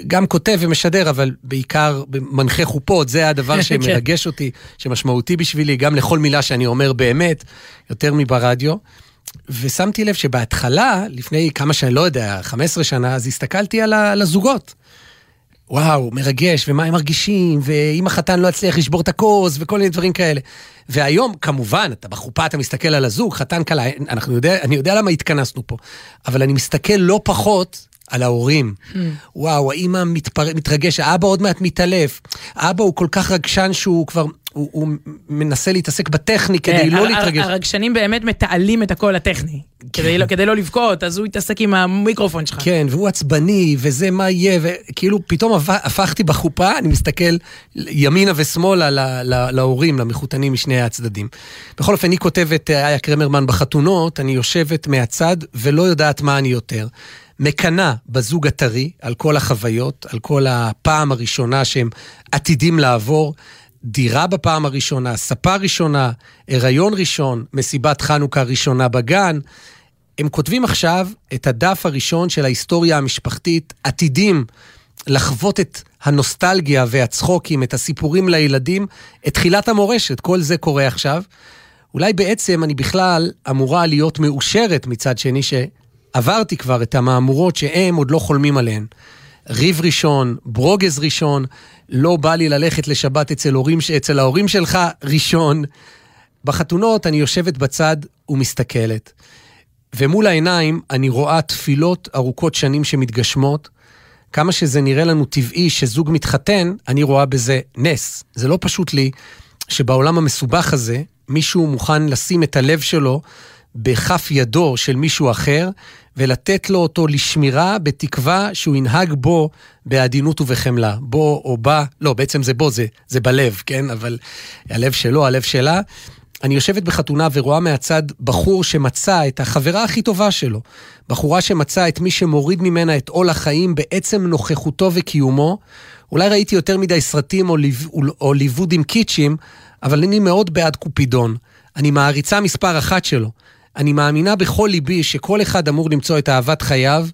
גם כותב ומשדר, אבל בעיקר מנחה חופות, זה הדבר שמרגש אותי, שמשמעותי בשבילי, גם לכל מילה שאני אומר באמת, יותר מברדיו. ושמתי לב שבהתחלה, לפני כמה שאני לא יודע, 15 שנה, אז הסתכלתי על הזוגות. וואו, מרגש, ומה הם מרגישים, ואם החתן לא יצליח לשבור את הכוס, וכל מיני דברים כאלה. והיום, כמובן, אתה בחופה, אתה מסתכל על הזוג, חתן כלה, אנחנו יודע, אני יודע למה התכנסנו פה, אבל אני מסתכל לא פחות על ההורים. Mm. וואו, האמא מתפר... מתרגש, האבא עוד מעט מתעלף. האבא הוא כל כך רגשן שהוא כבר, הוא, הוא מנסה להתעסק בטכני כדי כן, לא להתרגש. הרגשנים באמת מתעלים את הקול הטכני. כן. כדי, לא, כדי לא לבכות, אז הוא יתעסק עם המיקרופון שלך. כן, והוא עצבני, וזה מה יהיה, וכאילו פתאום הפכתי בחופה, אני מסתכל ימינה ושמאלה להורים, למחותנים משני הצדדים. בכל אופן, היא כותבת, איה קרמרמן בחתונות, אני יושבת מהצד ולא יודעת מה אני יותר. מקנאה בזוג הטרי על כל החוויות, על כל הפעם הראשונה שהם עתידים לעבור. דירה בפעם הראשונה, ספה ראשונה, הריון ראשון, מסיבת חנוכה ראשונה בגן. הם כותבים עכשיו את הדף הראשון של ההיסטוריה המשפחתית, עתידים לחוות את הנוסטלגיה והצחוקים, את הסיפורים לילדים, את תחילת המורשת, כל זה קורה עכשיו. אולי בעצם אני בכלל אמורה להיות מאושרת מצד שני, שעברתי כבר את המהמורות שהם עוד לא חולמים עליהן. ריב ראשון, ברוגז ראשון, לא בא לי ללכת לשבת אצל, הורים, אצל ההורים שלך ראשון. בחתונות אני יושבת בצד ומסתכלת. ומול העיניים אני רואה תפילות ארוכות שנים שמתגשמות. כמה שזה נראה לנו טבעי שזוג מתחתן, אני רואה בזה נס. זה לא פשוט לי שבעולם המסובך הזה, מישהו מוכן לשים את הלב שלו בכף ידו של מישהו אחר, ולתת לו אותו לשמירה, בתקווה שהוא ינהג בו בעדינות ובחמלה. בו או בה, לא, בעצם זה בו, זה, זה בלב, כן? אבל הלב שלו, הלב שלה. אני יושבת בחתונה ורואה מהצד בחור שמצא את החברה הכי טובה שלו. בחורה שמצא את מי שמוריד ממנה את עול החיים בעצם נוכחותו וקיומו. אולי ראיתי יותר מדי סרטים או, ליו, או ליוודים קיצ'ים, אבל אני מאוד בעד קופידון. אני מעריצה מספר אחת שלו. אני מאמינה בכל ליבי שכל אחד אמור למצוא את אהבת חייו,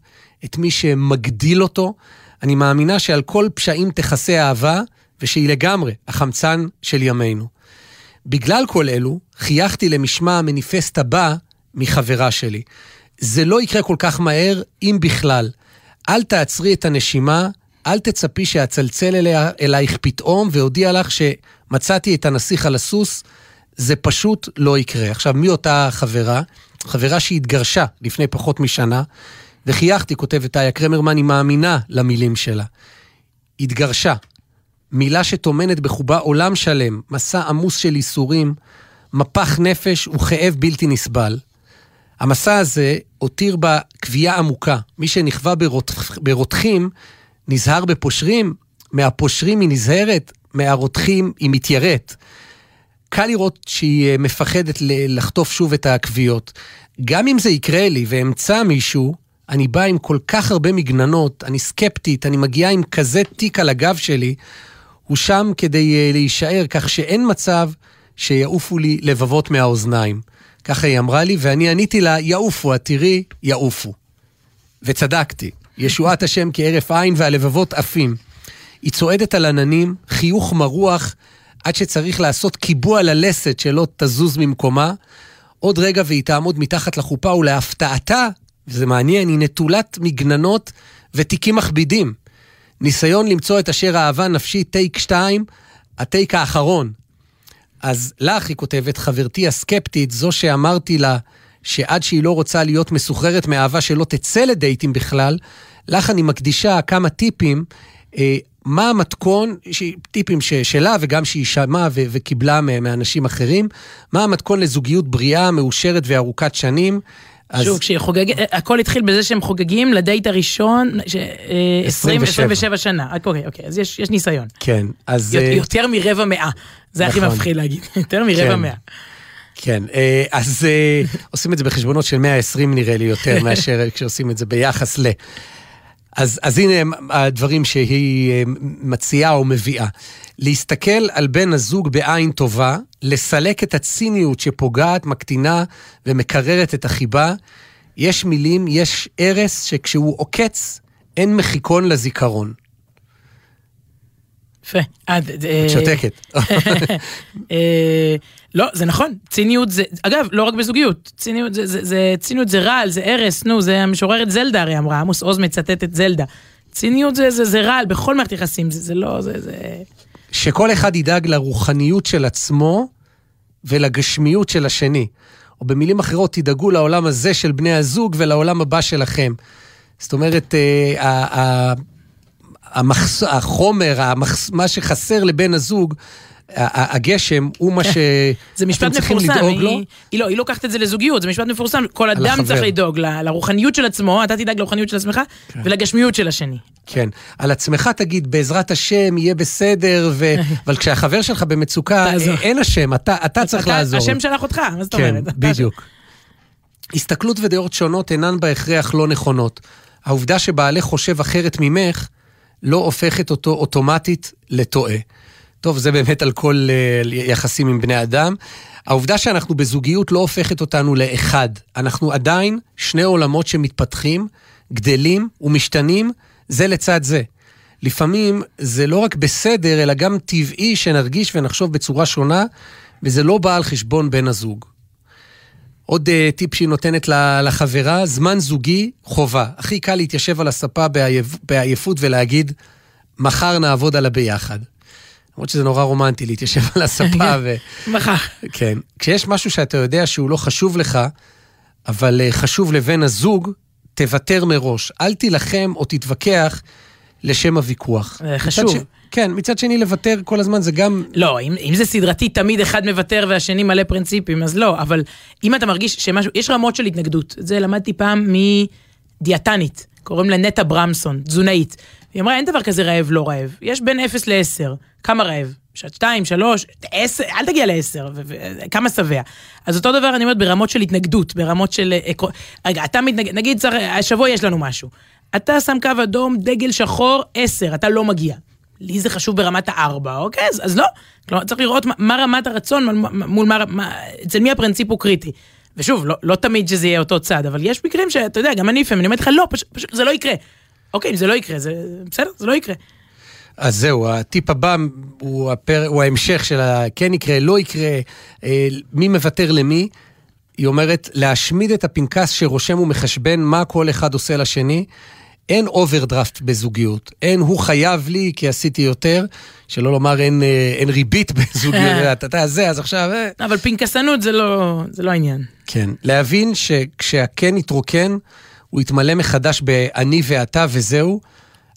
את מי שמגדיל אותו. אני מאמינה שעל כל פשעים תכסה אהבה, ושהיא לגמרי החמצן של ימינו. בגלל כל אלו, חייכתי למשמע המניפסט הבא מחברה שלי. זה לא יקרה כל כך מהר, אם בכלל. אל תעצרי את הנשימה, אל תצפי שאצלצל אלייך פתאום ואודיע לך שמצאתי את הנסיך על הסוס, זה פשוט לא יקרה. עכשיו, מי אותה חברה? חברה שהתגרשה לפני פחות משנה, וחייכתי, כותבת איה קרמרמן, היא מאמינה למילים שלה. התגרשה. מילה שטומנת בחובה עולם שלם, מסע עמוס של ייסורים, מפח נפש וכאב בלתי נסבל. המסע הזה הותיר בה קביעה עמוקה. מי שנכווה ברותח, ברותחים, נזהר בפושרים, מהפושרים היא נזהרת, מהרותחים היא מתייראת. קל לראות שהיא אה, מפחדת לחטוף שוב את הכוויות. גם אם זה יקרה לי ואמצא מישהו, אני בא עם כל כך הרבה מגננות, אני סקפטית, אני מגיעה עם כזה תיק על הגב שלי, הוא שם כדי אה, להישאר, כך שאין מצב שיעופו לי לבבות מהאוזניים. ככה היא אמרה לי, ואני עניתי לה, יעופו, את תראי, יעופו. וצדקתי. ישועת השם כהרף עין והלבבות עפים. היא צועדת על עננים, חיוך מרוח עד שצריך לעשות קיבוע ללסת שלא תזוז ממקומה. עוד רגע והיא תעמוד מתחת לחופה, ולהפתעתה, וזה מעניין, היא נטולת מגננות ותיקים מכבידים. ניסיון למצוא את אשר אהבה נפשי, טייק 2, הטייק האחרון. אז לך, היא כותבת, חברתי הסקפטית, זו שאמרתי לה שעד שהיא לא רוצה להיות מסוחררת מאהבה שלא תצא לדייטים בכלל, לך אני מקדישה כמה טיפים, אה, מה המתכון, טיפים ש, שלה וגם שהיא שמעה ו- וקיבלה מאנשים אחרים, מה המתכון לזוגיות בריאה, מאושרת וארוכת שנים. אז שוב, כשהיא חוגגת, הכל התחיל בזה שהם חוגגים לדייט הראשון, ש- אה, 20, 27. 27 שנה. אוקיי, אוקיי, אז יש יש ניסיון. כן, אז... יות- אה, יותר מרבע מאה. זה הכי נכון. מפחיד להגיד. יותר מרבע כן. מאה. כן, אה, אז אה, עושים את זה בחשבונות של 120 נראה לי יותר מאשר כשעושים את זה ביחס ל... אז, אז הנה הם הדברים שהיא אה, מציעה או מביאה. להסתכל על בן הזוג בעין טובה, לסלק את הציניות שפוגעת, מקטינה ומקררת את החיבה. יש מילים, יש ארס שכשהוא עוקץ, אין מחיקון לזיכרון. יפה. אה, אה, את שותקת. לא, זה נכון, ציניות זה, אגב, לא רק בזוגיות, ציניות זה, זה, זה, ציניות זה רעל, זה ארס, נו, זה המשוררת זלדה הרי אמרה, עמוס עוז מצטט את זלדה. ציניות זה, זה, זה רעל בכל מערכת יחסים, זה, זה לא, זה, זה... שכל אחד ידאג לרוחניות של עצמו ולגשמיות של השני. או במילים אחרות, תדאגו לעולם הזה של בני הזוג ולעולם הבא שלכם. זאת אומרת, אה, ה- ה- המחס... החומר, המחס... מה שחסר לבן הזוג, הגשם, הוא מה ש... זה משפט אתם צריכים מפורסם, לדאוג היא, לו. היא לא, היא לוקחת את זה לזוגיות, זה משפט מפורסם, כל אדם החבר. צריך לדאוג ל- לרוחניות של עצמו, אתה תדאג לרוחניות של עצמך, ולגשמיות של השני. כן. על עצמך תגיד, בעזרת השם, יהיה בסדר, ו... אבל כשהחבר שלך במצוקה. אין השם, אתה, אתה צריך אתה- לעזור. השם שלח אותך, מה זאת כן, אומרת? אתה- בדיוק. הסתכלות ודעות שונות אינן בהכרח לא נכונות. העובדה שבעלך חושב אחרת ממך, לא הופכת אותו אוטומטית לטועה. טוב, זה באמת על כל uh, יחסים עם בני אדם. העובדה שאנחנו בזוגיות לא הופכת אותנו לאחד. אנחנו עדיין שני עולמות שמתפתחים, גדלים ומשתנים זה לצד זה. לפעמים זה לא רק בסדר, אלא גם טבעי שנרגיש ונחשוב בצורה שונה, וזה לא בא על חשבון בן הזוג. עוד uh, טיפ שהיא נותנת לחברה, זמן זוגי, חובה. הכי קל להתיישב על הספה בעייף, בעייפות ולהגיד, מחר נעבוד על הביחד. למרות שזה נורא רומנטי להתיישב על הספה ו... מחר. כן. כשיש משהו שאתה יודע שהוא לא חשוב לך, אבל uh, חשוב לבן הזוג, תוותר מראש. אל תילחם או תתווכח לשם הוויכוח. מצד חשוב. ש... כן, מצד שני לוותר כל הזמן זה גם... לא, אם, אם זה סדרתי, תמיד אחד מוותר והשני מלא פרינציפים, אז לא, אבל אם אתה מרגיש שמשהו, יש רמות של התנגדות. את זה למדתי פעם מדיאטנית, קוראים לה נטע ברמסון, תזונאית. היא אמרה, אין דבר כזה רעב לא רעב, יש בין 0 ל-10, כמה רעב? שעת 2, 3, 10, אל תגיע ל-10, כמה שבע. אז אותו דבר אני אומרת ברמות של התנגדות, ברמות של... אה, רגע, אתה מתנגד, נגיד צריך, השבוע יש לנו משהו. אתה שם קו אדום, דגל שחור, 10, אתה לא מגיע. לי זה חשוב ברמת הארבע, אוקיי? אז, אז לא. כלומר, צריך לראות מה, מה רמת הרצון מול מה, מה, אצל מי הפרינציפ הוא קריטי. ושוב, לא, לא תמיד שזה יהיה אותו צד, אבל יש מקרים שאתה יודע, גם אני לפעמים, אני אומרת לך, לא, פשוט, פשוט זה לא יקרה. אוקיי, זה לא יקרה, זה בסדר, זה לא יקרה. אז זהו, הטיפ הבא הוא, הפר... הוא ההמשך של הכן יקרה, לא יקרה, אה, מי מוותר למי. היא אומרת, להשמיד את הפנקס שרושם ומחשבן מה כל אחד עושה לשני. אין אוברדרפט בזוגיות. אין, הוא חייב לי כי עשיתי יותר, שלא לומר אין, אה, אין ריבית בזוגיות. אתה יודע, זה, אז עכשיו... אה. אבל פנקסנות זה לא, זה לא העניין. כן. להבין שכשהכן יתרוקן, הוא יתמלא מחדש ב"אני ואתה" וזהו.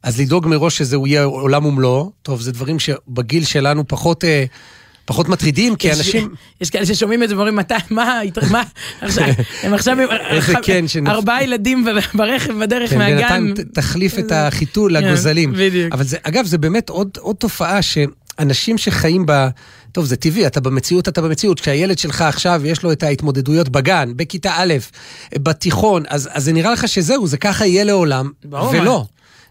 אז לדאוג מראש שזהו יהיה עולם ומלואו. טוב, זה דברים שבגיל שלנו פחות, אה, פחות מטרידים, כי יש- אנשים... יש כאלה ששומעים את זה ואומרים, מתי, מה, מה, עכשיו, הם עכשיו, עם כן ארבעה ילדים ברכב בדרך כן, מהגן. בינתיים תחליף את החיתול כן, לגוזלים. בדיוק. אבל זה, אגב, זה באמת עוד, עוד תופעה שאנשים שחיים ב... טוב, זה טבעי, אתה במציאות, אתה במציאות. כשהילד שלך עכשיו, יש לו את ההתמודדויות בגן, בכיתה א', בתיכון, אז, אז זה נראה לך שזהו, זה ככה יהיה לעולם, ברור, ולא.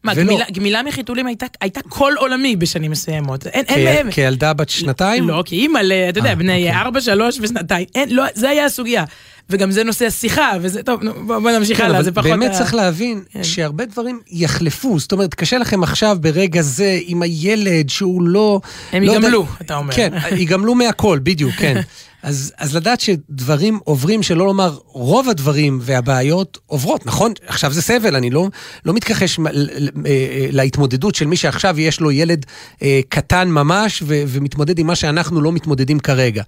מה, ולא. גמילה, גמילה מחיתולים הייתה, הייתה כל עולמי בשנים מסוימות. אין, אין כ- מעבר. כילדה בת שנתיים? לא, כי אימא, ל- אתה יודע, אה, בני אוקיי. ארבע, שלוש ושנתיים, אין, לא, זה היה הסוגיה. וגם זה נושא השיחה, וזה, טוב, נו, בוא, בוא נמשיך כן, הלאה, זה פחות... באמת ה- צריך להבין כן. שהרבה דברים יחלפו. זאת אומרת, קשה לכם עכשיו, ברגע זה, עם הילד שהוא לא... הם לא יודע- ייגמלו, אתה אומר. כן, ייגמלו מהכל, בדיוק, כן. אז, אז לדעת שדברים עוברים, שלא לומר רוב הדברים והבעיות עוברות, נכון? עכשיו זה סבל, אני לא, לא מתכחש ל- אה, להתמודדות של מי שעכשיו יש לו ילד אה, קטן ממש ו, ומתמודד עם מה שאנחנו לא מתמודדים כרגע.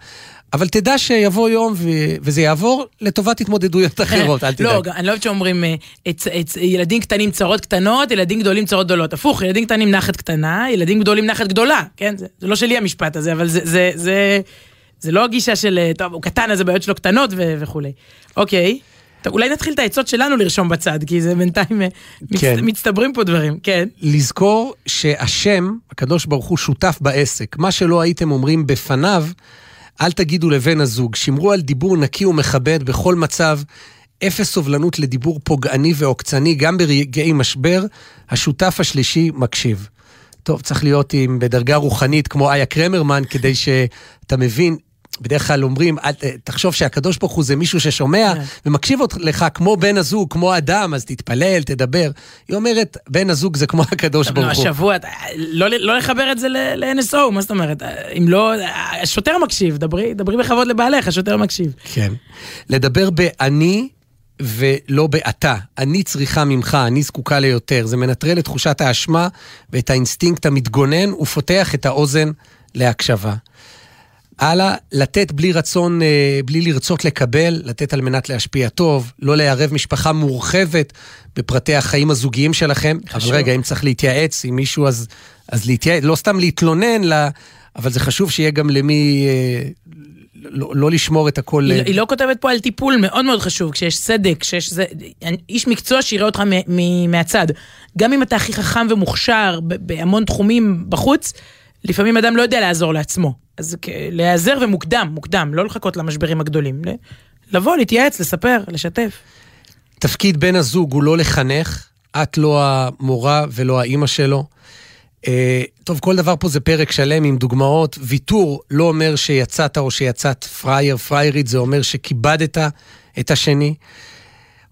אבל תדע שיבוא יום ו, וזה יעבור לטובת התמודדויות אחרות, אל תדאג. לא, אני לא אוהבת שאומרים אה, ילדים קטנים צרות קטנות, ילדים גדולים צרות גדולות. הפוך, ילדים קטנים נחת קטנה, ילדים גדולים נחת גדולה. כן, זה זה לא שלי המשפט הזה, אבל זה- זה- זה זה לא הגישה של, אה, טוב, הוא קטן, אז הבעיות שלו קטנות ו- וכולי. אוקיי. טוב, אולי נתחיל את העצות שלנו לרשום בצד, כי זה בינתיים אה, מצ- כן. מצטברים פה דברים, כן. לזכור שהשם, הקדוש ברוך הוא, שותף בעסק. מה שלא הייתם אומרים בפניו, אל תגידו לבן הזוג. שמרו על דיבור נקי ומכבד בכל מצב. אפס סובלנות לדיבור פוגעני ועוקצני, גם ברגעי משבר, השותף השלישי מקשיב. טוב, צריך להיות עם, בדרגה רוחנית כמו איה קרמרמן, כדי שאתה מבין, בדרך כלל אומרים, אל, תחשוב שהקדוש ברוך הוא זה מישהו ששומע כן. ומקשיב לך כמו בן הזוג, כמו אדם, אז תתפלל, תדבר. היא אומרת, בן הזוג זה כמו הקדוש ברוך הוא. השבוע, אתה- לא לא לחבר את זה ל-NSO, מה זאת אומרת? אם לא, השוטר מקשיב, דברי דברי בכבוד לבעלך, השוטר מקשיב. כן. לדבר באני ולא באתה. אני צריכה ממך, אני זקוקה ליותר. זה מנטרל את תחושת האשמה ואת האינסטינקט המתגונן ופותח את האוזן להקשבה. הלאה, לתת בלי רצון, אה, בלי לרצות לקבל, לתת על מנת להשפיע טוב, לא לערב משפחה מורחבת בפרטי החיים הזוגיים שלכם. חשוב. אבל רגע, אם צריך להתייעץ עם מישהו, אז, אז להתייעץ, לא סתם להתלונן, לה, אבל זה חשוב שיהיה גם למי, אה, לא, לא לשמור את הכל... היא, אה, היא לא כותבת פה על טיפול מאוד מאוד חשוב, כשיש סדק, כשיש זה, איש מקצוע שיראה אותך מ, מ, מהצד. גם אם אתה הכי חכם ומוכשר בהמון תחומים בחוץ, לפעמים אדם לא יודע לעזור לעצמו. אז להיעזר ומוקדם, מוקדם, לא לחכות למשברים הגדולים. לבוא, להתייעץ, לספר, לשתף. תפקיד בן הזוג הוא לא לחנך, את לא המורה ולא האימא שלו. אה, טוב, כל דבר פה זה פרק שלם עם דוגמאות. ויתור לא אומר שיצאת או שיצאת פראייר, פראיירית, זה אומר שכיבדת את השני.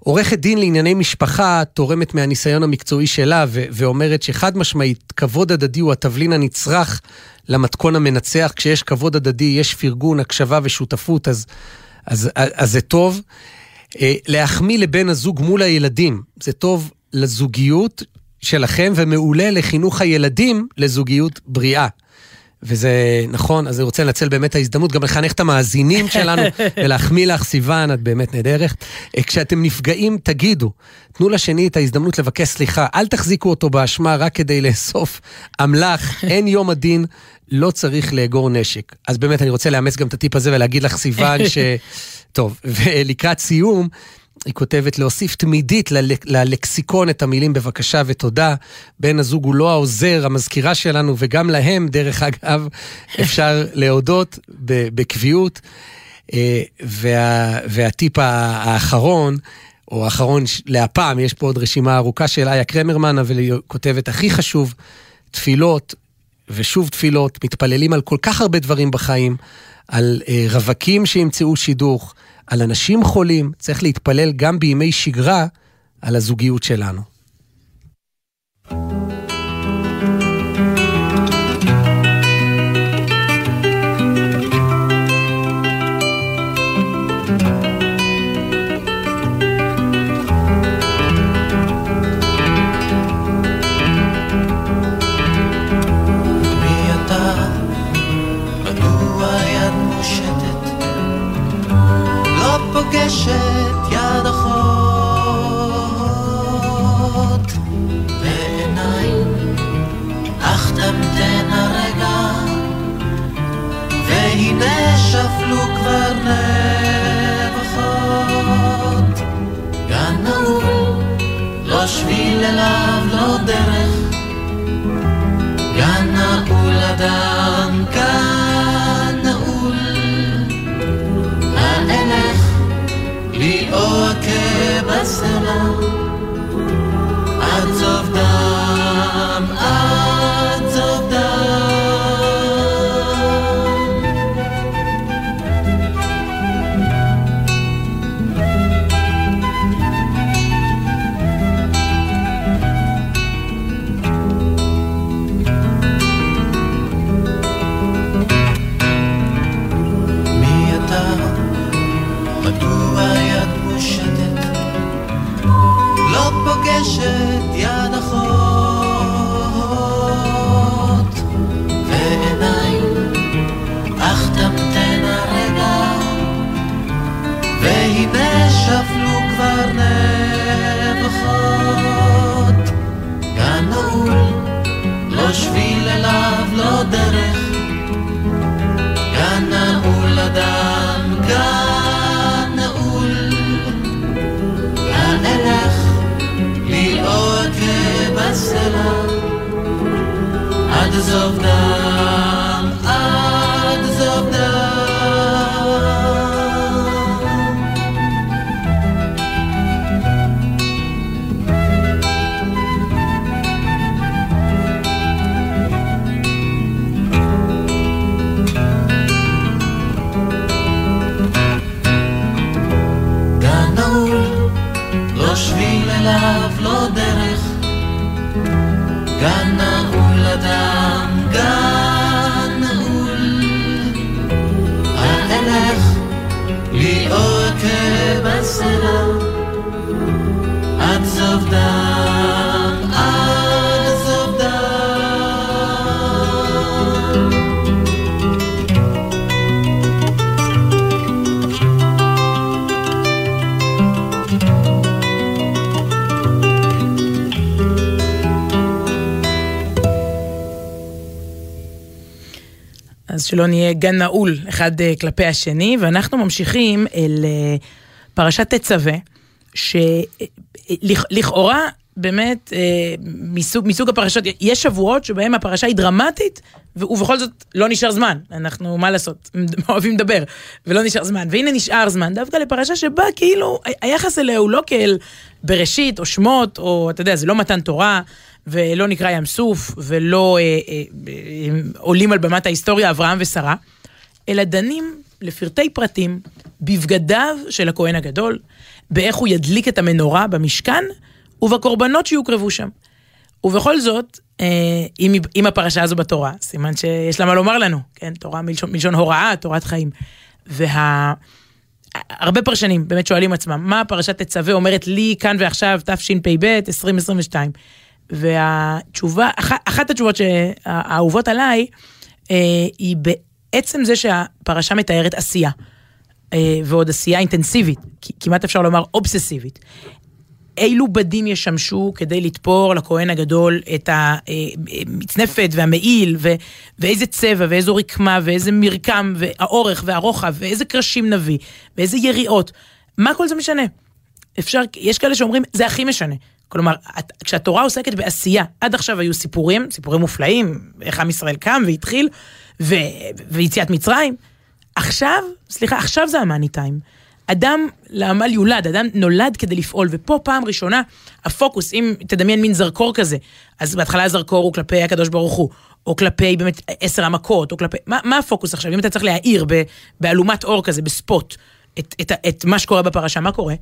עורכת דין לענייני משפחה תורמת מהניסיון המקצועי שלה ו- ואומרת שחד משמעית, כבוד הדדי הוא התבלין הנצרך למתכון המנצח. כשיש כבוד הדדי, יש פרגון, הקשבה ושותפות, אז, אז, אז, אז זה טוב. אה, להחמיא לבן הזוג מול הילדים, זה טוב לזוגיות שלכם ומעולה לחינוך הילדים לזוגיות בריאה. וזה נכון, אז אני רוצה לנצל באמת את ההזדמנות גם לחנך את המאזינים שלנו ולהחמיא לך, סיוון, את באמת נהדרת. אה, כשאתם נפגעים, תגידו, תנו לשני את ההזדמנות לבקש סליחה, אל תחזיקו אותו באשמה רק כדי לאסוף אמל"ח, אין יום הדין, לא צריך לאגור נשק. אז באמת, אני רוצה לאמץ גם את הטיפ הזה ולהגיד לך, סיוון, ש... טוב, ולקראת סיום, היא כותבת להוסיף תמידית ללק- ללקסיקון את המילים בבקשה ותודה. בן הזוג הוא לא העוזר, המזכירה שלנו, וגם להם, דרך אגב, אפשר להודות בקביעות. אה, וה, והטיפ האחרון, או האחרון להפעם, יש פה עוד רשימה ארוכה של איה קרמרמן, אבל היא כותבת, הכי חשוב, תפילות, ושוב תפילות, מתפללים על כל כך הרבה דברים בחיים, על אה, רווקים שימצאו שידוך, על אנשים חולים, צריך להתפלל גם בימי שגרה על הזוגיות שלנו. מי riders of night. שלא נהיה גן נעול אחד אה, כלפי השני, ואנחנו ממשיכים אל אה, פרשת תצווה, שלכאורה באמת אה, מסוג, מסוג הפרשות, יש שבועות שבהם הפרשה היא דרמטית, ובכל זאת לא נשאר זמן, אנחנו, מה לעשות, אוהבים לדבר, ולא נשאר זמן, והנה נשאר זמן, דווקא לפרשה שבה כאילו היחס אליה הוא לא כאל בראשית או שמות, או אתה יודע, זה לא מתן תורה. ולא נקרא ים סוף, ולא אה, אה, אה, עולים על במת ההיסטוריה אברהם ושרה, אלא דנים לפרטי פרטים בבגדיו של הכהן הגדול, באיך הוא ידליק את המנורה במשכן, ובקורבנות שיוקרבו שם. ובכל זאת, אה, אם, אם הפרשה הזו בתורה, סימן שיש לה מה לומר לנו, כן? תורה מלשון, מלשון הוראה, תורת חיים. וה... הרבה פרשנים באמת שואלים עצמם, מה פרשת תצווה אומרת לי כאן ועכשיו, תשפ"ב, 2022? והתשובה, אח, אחת התשובות האהובות עליי, אה, היא בעצם זה שהפרשה מתארת עשייה. אה, ועוד עשייה אינטנסיבית, כמעט אפשר לומר אובססיבית. אילו בדים ישמשו כדי לתפור לכהן הגדול את המצנפת והמעיל, ו- ואיזה צבע, ואיזו רקמה, ואיזה מרקם, והאורך והרוחב, ואיזה קרשים נביא, ואיזה יריעות. מה כל זה משנה? אפשר, יש כאלה שאומרים, זה הכי משנה. כלומר, כשהתורה עוסקת בעשייה, עד עכשיו היו סיפורים, סיפורים מופלאים, איך עם ישראל קם והתחיל, ו- ויציאת מצרים. עכשיו, סליחה, עכשיו זה המאני טיים. אדם לעמל יולד, אדם נולד כדי לפעול, ופה פעם ראשונה הפוקוס, אם תדמיין מין זרקור כזה, אז בהתחלה הזרקור הוא כלפי הקדוש ברוך הוא, או כלפי באמת עשר המכות, או כלפי, מה, מה הפוקוס עכשיו? אם אתה צריך להאיר באלומת אור כזה, בספוט, את, את, את, את מה שקורה בפרשה, מה קורה?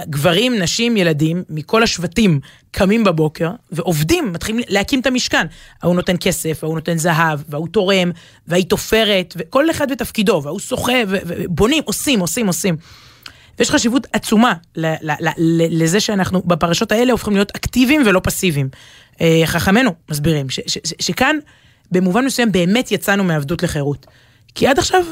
גברים, נשים, ילדים, מכל השבטים קמים בבוקר ועובדים, מתחילים להקים את המשכן. ההוא נותן כסף, ההוא נותן זהב, וההוא תורם, והיא תופרת, וכל אחד בתפקידו, וההוא שוחה, ובונים, עושים, עושים, עושים. ויש חשיבות עצומה לזה שאנחנו בפרשות האלה הופכים להיות אקטיביים ולא פסיביים. חכמינו מסבירים שכאן במובן מסוים באמת יצאנו מעבדות לחירות. כי עד עכשיו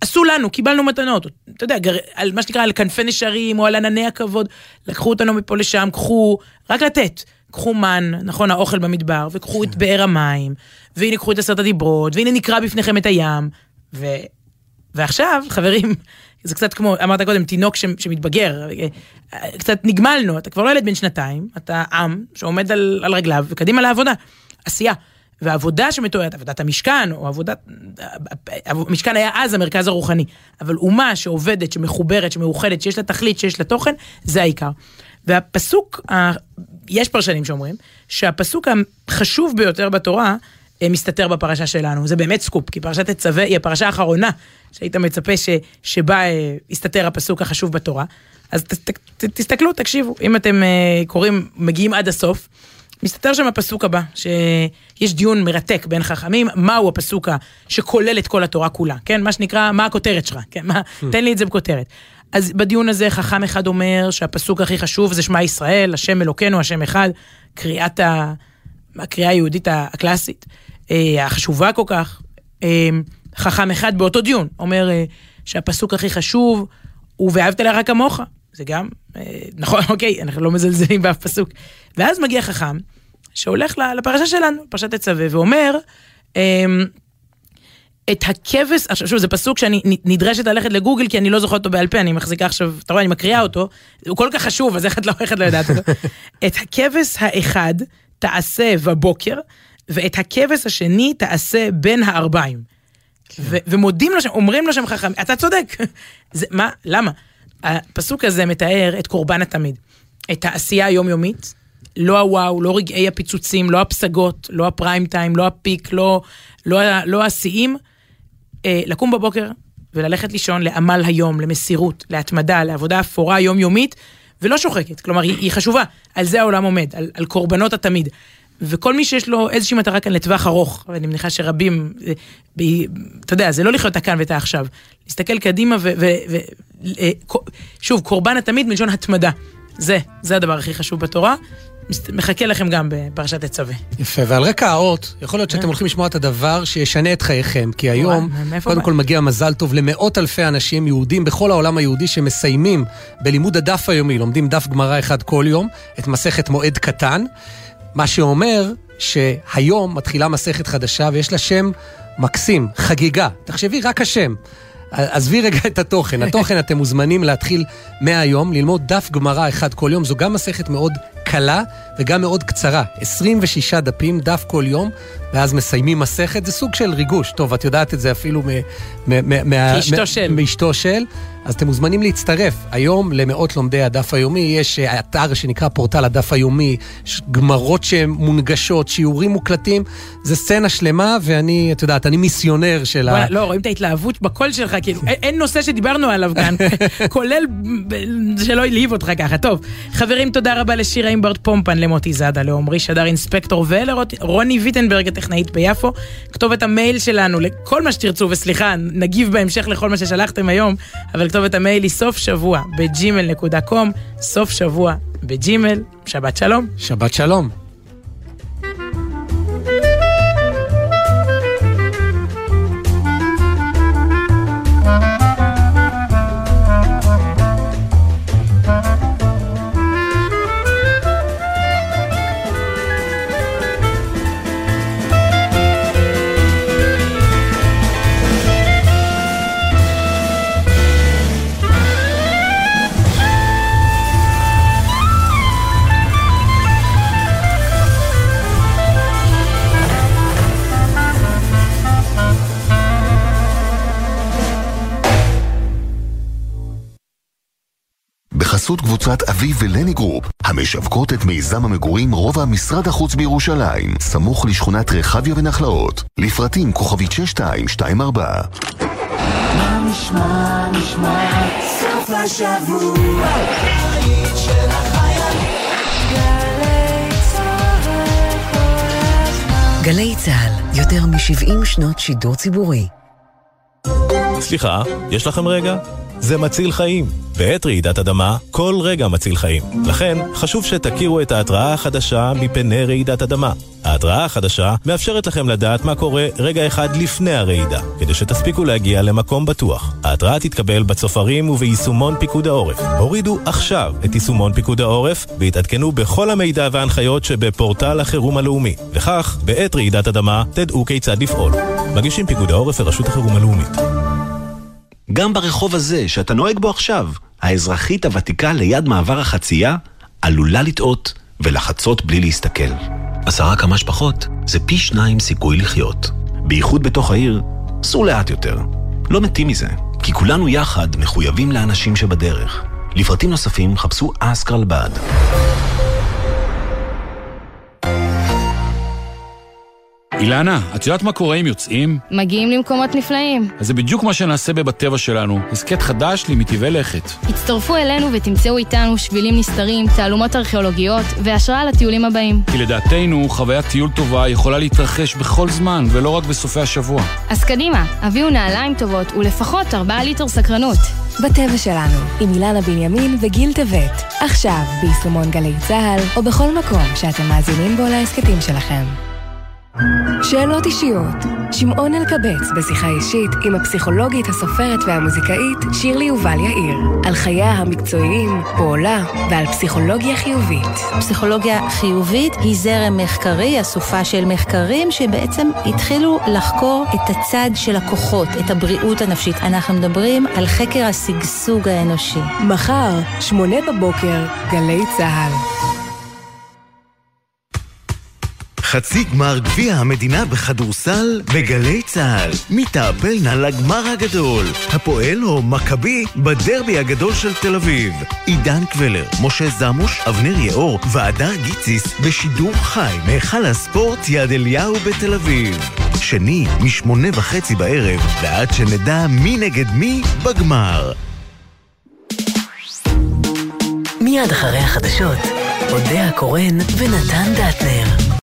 עשו לנו, קיבלנו מתנות. אתה יודע, גר, על מה שנקרא, על כנפי נשרים או על ענני הכבוד. לקחו אותנו מפה לשם, קחו, רק לתת. קחו מן, נכון, האוכל במדבר, וקחו את באר המים, והנה קחו את עשרת הדיברות, והנה נקרא בפניכם את הים. ו... ועכשיו, חברים, זה קצת כמו, אמרת קודם, תינוק ש... שמתבגר, קצת נגמלנו, אתה כבר לא ילד בן שנתיים, אתה עם שעומד על, על רגליו, וקדימה לעבודה. עשייה. והעבודה שמתוארת, עבודת המשכן, או עבודת... המשכן היה אז המרכז הרוחני, אבל אומה שעובדת, שמחוברת, שמאוחדת, שיש לה תכלית, שיש לה תוכן, זה העיקר. והפסוק, יש פרשנים שאומרים, שהפסוק החשוב ביותר בתורה, מסתתר בפרשה שלנו. זה באמת סקופ, כי פרשת תצווה היא הפרשה האחרונה שהיית מצפה ש, שבה יסתתר הפסוק החשוב בתורה. אז ת, ת, ת, תסתכלו, תקשיבו, אם אתם קוראים, מגיעים עד הסוף, מסתתר שם הפסוק הבא, שיש דיון מרתק בין חכמים, מהו הפסוק שכולל את כל התורה כולה, כן? מה שנקרא, מה הכותרת שלך, כן? מה, תן לי את זה בכותרת. אז בדיון הזה חכם אחד אומר שהפסוק הכי חשוב זה שמע ישראל, השם אלוקינו, השם אחד, קריאת ה... הקריאה היהודית הקלאסית, החשובה כל כך. חכם אחד באותו דיון אומר שהפסוק הכי חשוב הוא ואהבת לרע כמוך. זה גם, נכון, אוקיי, אנחנו לא מזלזלים באף פסוק. ואז מגיע חכם, שהולך לפרשה שלנו, פרשת תצווה, ואומר, את הכבש, עכשיו שוב, זה פסוק שאני נדרשת ללכת לגוגל, כי אני לא זוכרת אותו בעל פה, אני מחזיקה עכשיו, אתה רואה, אני מקריאה אותו, הוא כל כך חשוב, אז איך את לא, איך את לא יודעת אותו? את הכבש האחד תעשה בבוקר, ואת הכבש השני תעשה בין הערביים. ו- ומודים לו שם, אומרים לו שם חכם, אתה צודק. זה, מה, למה? הפסוק הזה מתאר את קורבן התמיד. את העשייה היומיומית, לא הוואו, לא רגעי הפיצוצים, לא הפסגות, לא הפריים טיים, לא הפיק, לא, לא, לא השיאים. אה, לקום בבוקר וללכת לישון לעמל היום, למסירות, להתמדה, לעבודה אפורה יומיומית, ולא שוחקת. כלומר, היא, היא חשובה. על זה העולם עומד, על, על קורבנות התמיד. וכל מי שיש לו איזושהי מטרה כאן לטווח ארוך, ואני מניחה שרבים, אה, ב, אתה יודע, זה לא לחיות את הכאן ואת העכשיו, להסתכל קדימה ו... ו, ו אה, שוב, קורבן התמיד מלשון התמדה. זה, זה הדבר הכי חשוב בתורה. מחכה לכם גם בפרשת תצווה. יפה, ועל רקע האות, יכול להיות שאתם כן. הולכים לשמוע את הדבר שישנה את חייכם, כי היום, קודם? כל מגיע מזל טוב למאות אלפי אנשים יהודים בכל העולם היהודי שמסיימים בלימוד הדף היומי, לומדים דף גמרא אחד כל יום, את מסכת מועד קטן, מה שאומר שהיום מתחילה מסכת חדשה ויש לה שם מקסים, חגיגה. תחשבי, רק השם. עזבי רגע את התוכן. התוכן אתם מוזמנים להתחיל מהיום, ללמוד דף גמרא אחד כל יום. זו גם מסכת מאוד קלה וגם מאוד קצרה. 26 דפים, דף כל יום, ואז מסיימים מסכת. זה סוג של ריגוש. טוב, את יודעת את זה אפילו מאשתו של. מאשתו של. אז אתם מוזמנים להצטרף. היום למאות לומדי הדף היומי יש אה, אתר שנקרא פורטל הדף היומי, גמרות שהן מונגשות, שיעורים מוקלטים. זה סצנה שלמה, ואני, את יודעת, אני מיסיונר של ה... לא, רואים את ההתלהבות בקול שלך, כאילו, אין- נושא שדיברנו עליו כאן, כולל שלא העליב אותך ככה. טוב, חברים, תודה רבה לשירה אימברט פומפן, למוטי זאדה, לעומרי שדר אינספקטור ולרוני ויטנברג, הטכנאית ביפו. כתובת המייל שלנו לכל מה שתרצו, וסליחה, נגיב בהמשך לכל מה ששלחתם היום, אבל כתובת המייל היא סוף שבוע בג'ימל.קום, סוף שבוע בג'ימל, שבת שלום. שבת שלום. קבוצת אביב ולני group, המשווקות את מיזם המגורים רובע משרד החוץ בירושלים, סמוך לשכונת רחביה ונחלאות. לפרטים כוכבית 6224. מה נשמע, נשמע, סוף השבוע, היית של. גלי צה"ל, יותר מ-70 שנות שידור ציבורי. סליחה, יש לכם רגע? זה מציל חיים. בעת רעידת אדמה, כל רגע מציל חיים. לכן, חשוב שתכירו את ההתראה החדשה מפני רעידת אדמה. ההתראה החדשה מאפשרת לכם לדעת מה קורה רגע אחד לפני הרעידה, כדי שתספיקו להגיע למקום בטוח. ההתראה תתקבל בצופרים וביישומון פיקוד העורף. הורידו עכשיו את יישומון פיקוד העורף והתעדכנו בכל המידע וההנחיות שבפורטל החירום הלאומי. וכך, בעת רעידת אדמה, תדעו כיצד לפעול. מגישים פיקוד העורף ורשות החירום הלאומית. גם ברחוב הזה, שאתה נוהג בו עכשיו, האזרחית הוותיקה ליד מעבר החצייה עלולה לטעות ולחצות בלי להסתכל. עשרה כמה שפחות זה פי שניים סיכוי לחיות. בייחוד בתוך העיר, סעו לאט יותר. לא מתים מזה, כי כולנו יחד מחויבים לאנשים שבדרך. לפרטים נוספים חפשו אסקרלבד. אילנה, את יודעת מה קורה אם יוצאים? מגיעים למקומות נפלאים. אז זה בדיוק מה שנעשה בבטבע שלנו, הסכת חדש למטבעי לכת. הצטרפו אלינו ותמצאו איתנו שבילים נסתרים, תעלומות ארכיאולוגיות והשראה לטיולים הבאים. כי לדעתנו, חוויית טיול טובה יכולה להתרחש בכל זמן, ולא רק בסופי השבוע. אז קדימה, הביאו נעליים טובות ולפחות 4 ליטר סקרנות. בטבע שלנו, עם אילנה בנימין וגיל טבת. עכשיו, ביישומון גלי צה"ל, או בכל מקום שאתם מאזינים בו להסכתים שלכם. שאלות אישיות. שמעון אלקבץ בשיחה אישית עם הפסיכולוגית, הסופרת והמוזיקאית שירלי יובל יאיר. על חייה המקצועיים, פועלה ועל פסיכולוגיה חיובית. פסיכולוגיה חיובית היא זרם מחקרי, אסופה של מחקרים שבעצם התחילו לחקור את הצד של הכוחות, את הבריאות הנפשית. אנחנו מדברים על חקר השגשוג האנושי. מחר, שמונה בבוקר, גלי צה"ל. חצי גמר גביע המדינה בכדורסל בגלי צה"ל. מי תעפלנה לגמר הגדול? הפועל או מכבי בדרבי הגדול של תל אביב. עידן קבלר, משה זמוש, אבנר יאור והדר גיציס בשידור חי מהיכל הספורט יד אליהו בתל אביב. שני, משמונה וחצי בערב, ועד שנדע מי נגד מי בגמר. מיד אחרי החדשות, אודה הקורן ונתן דטנר.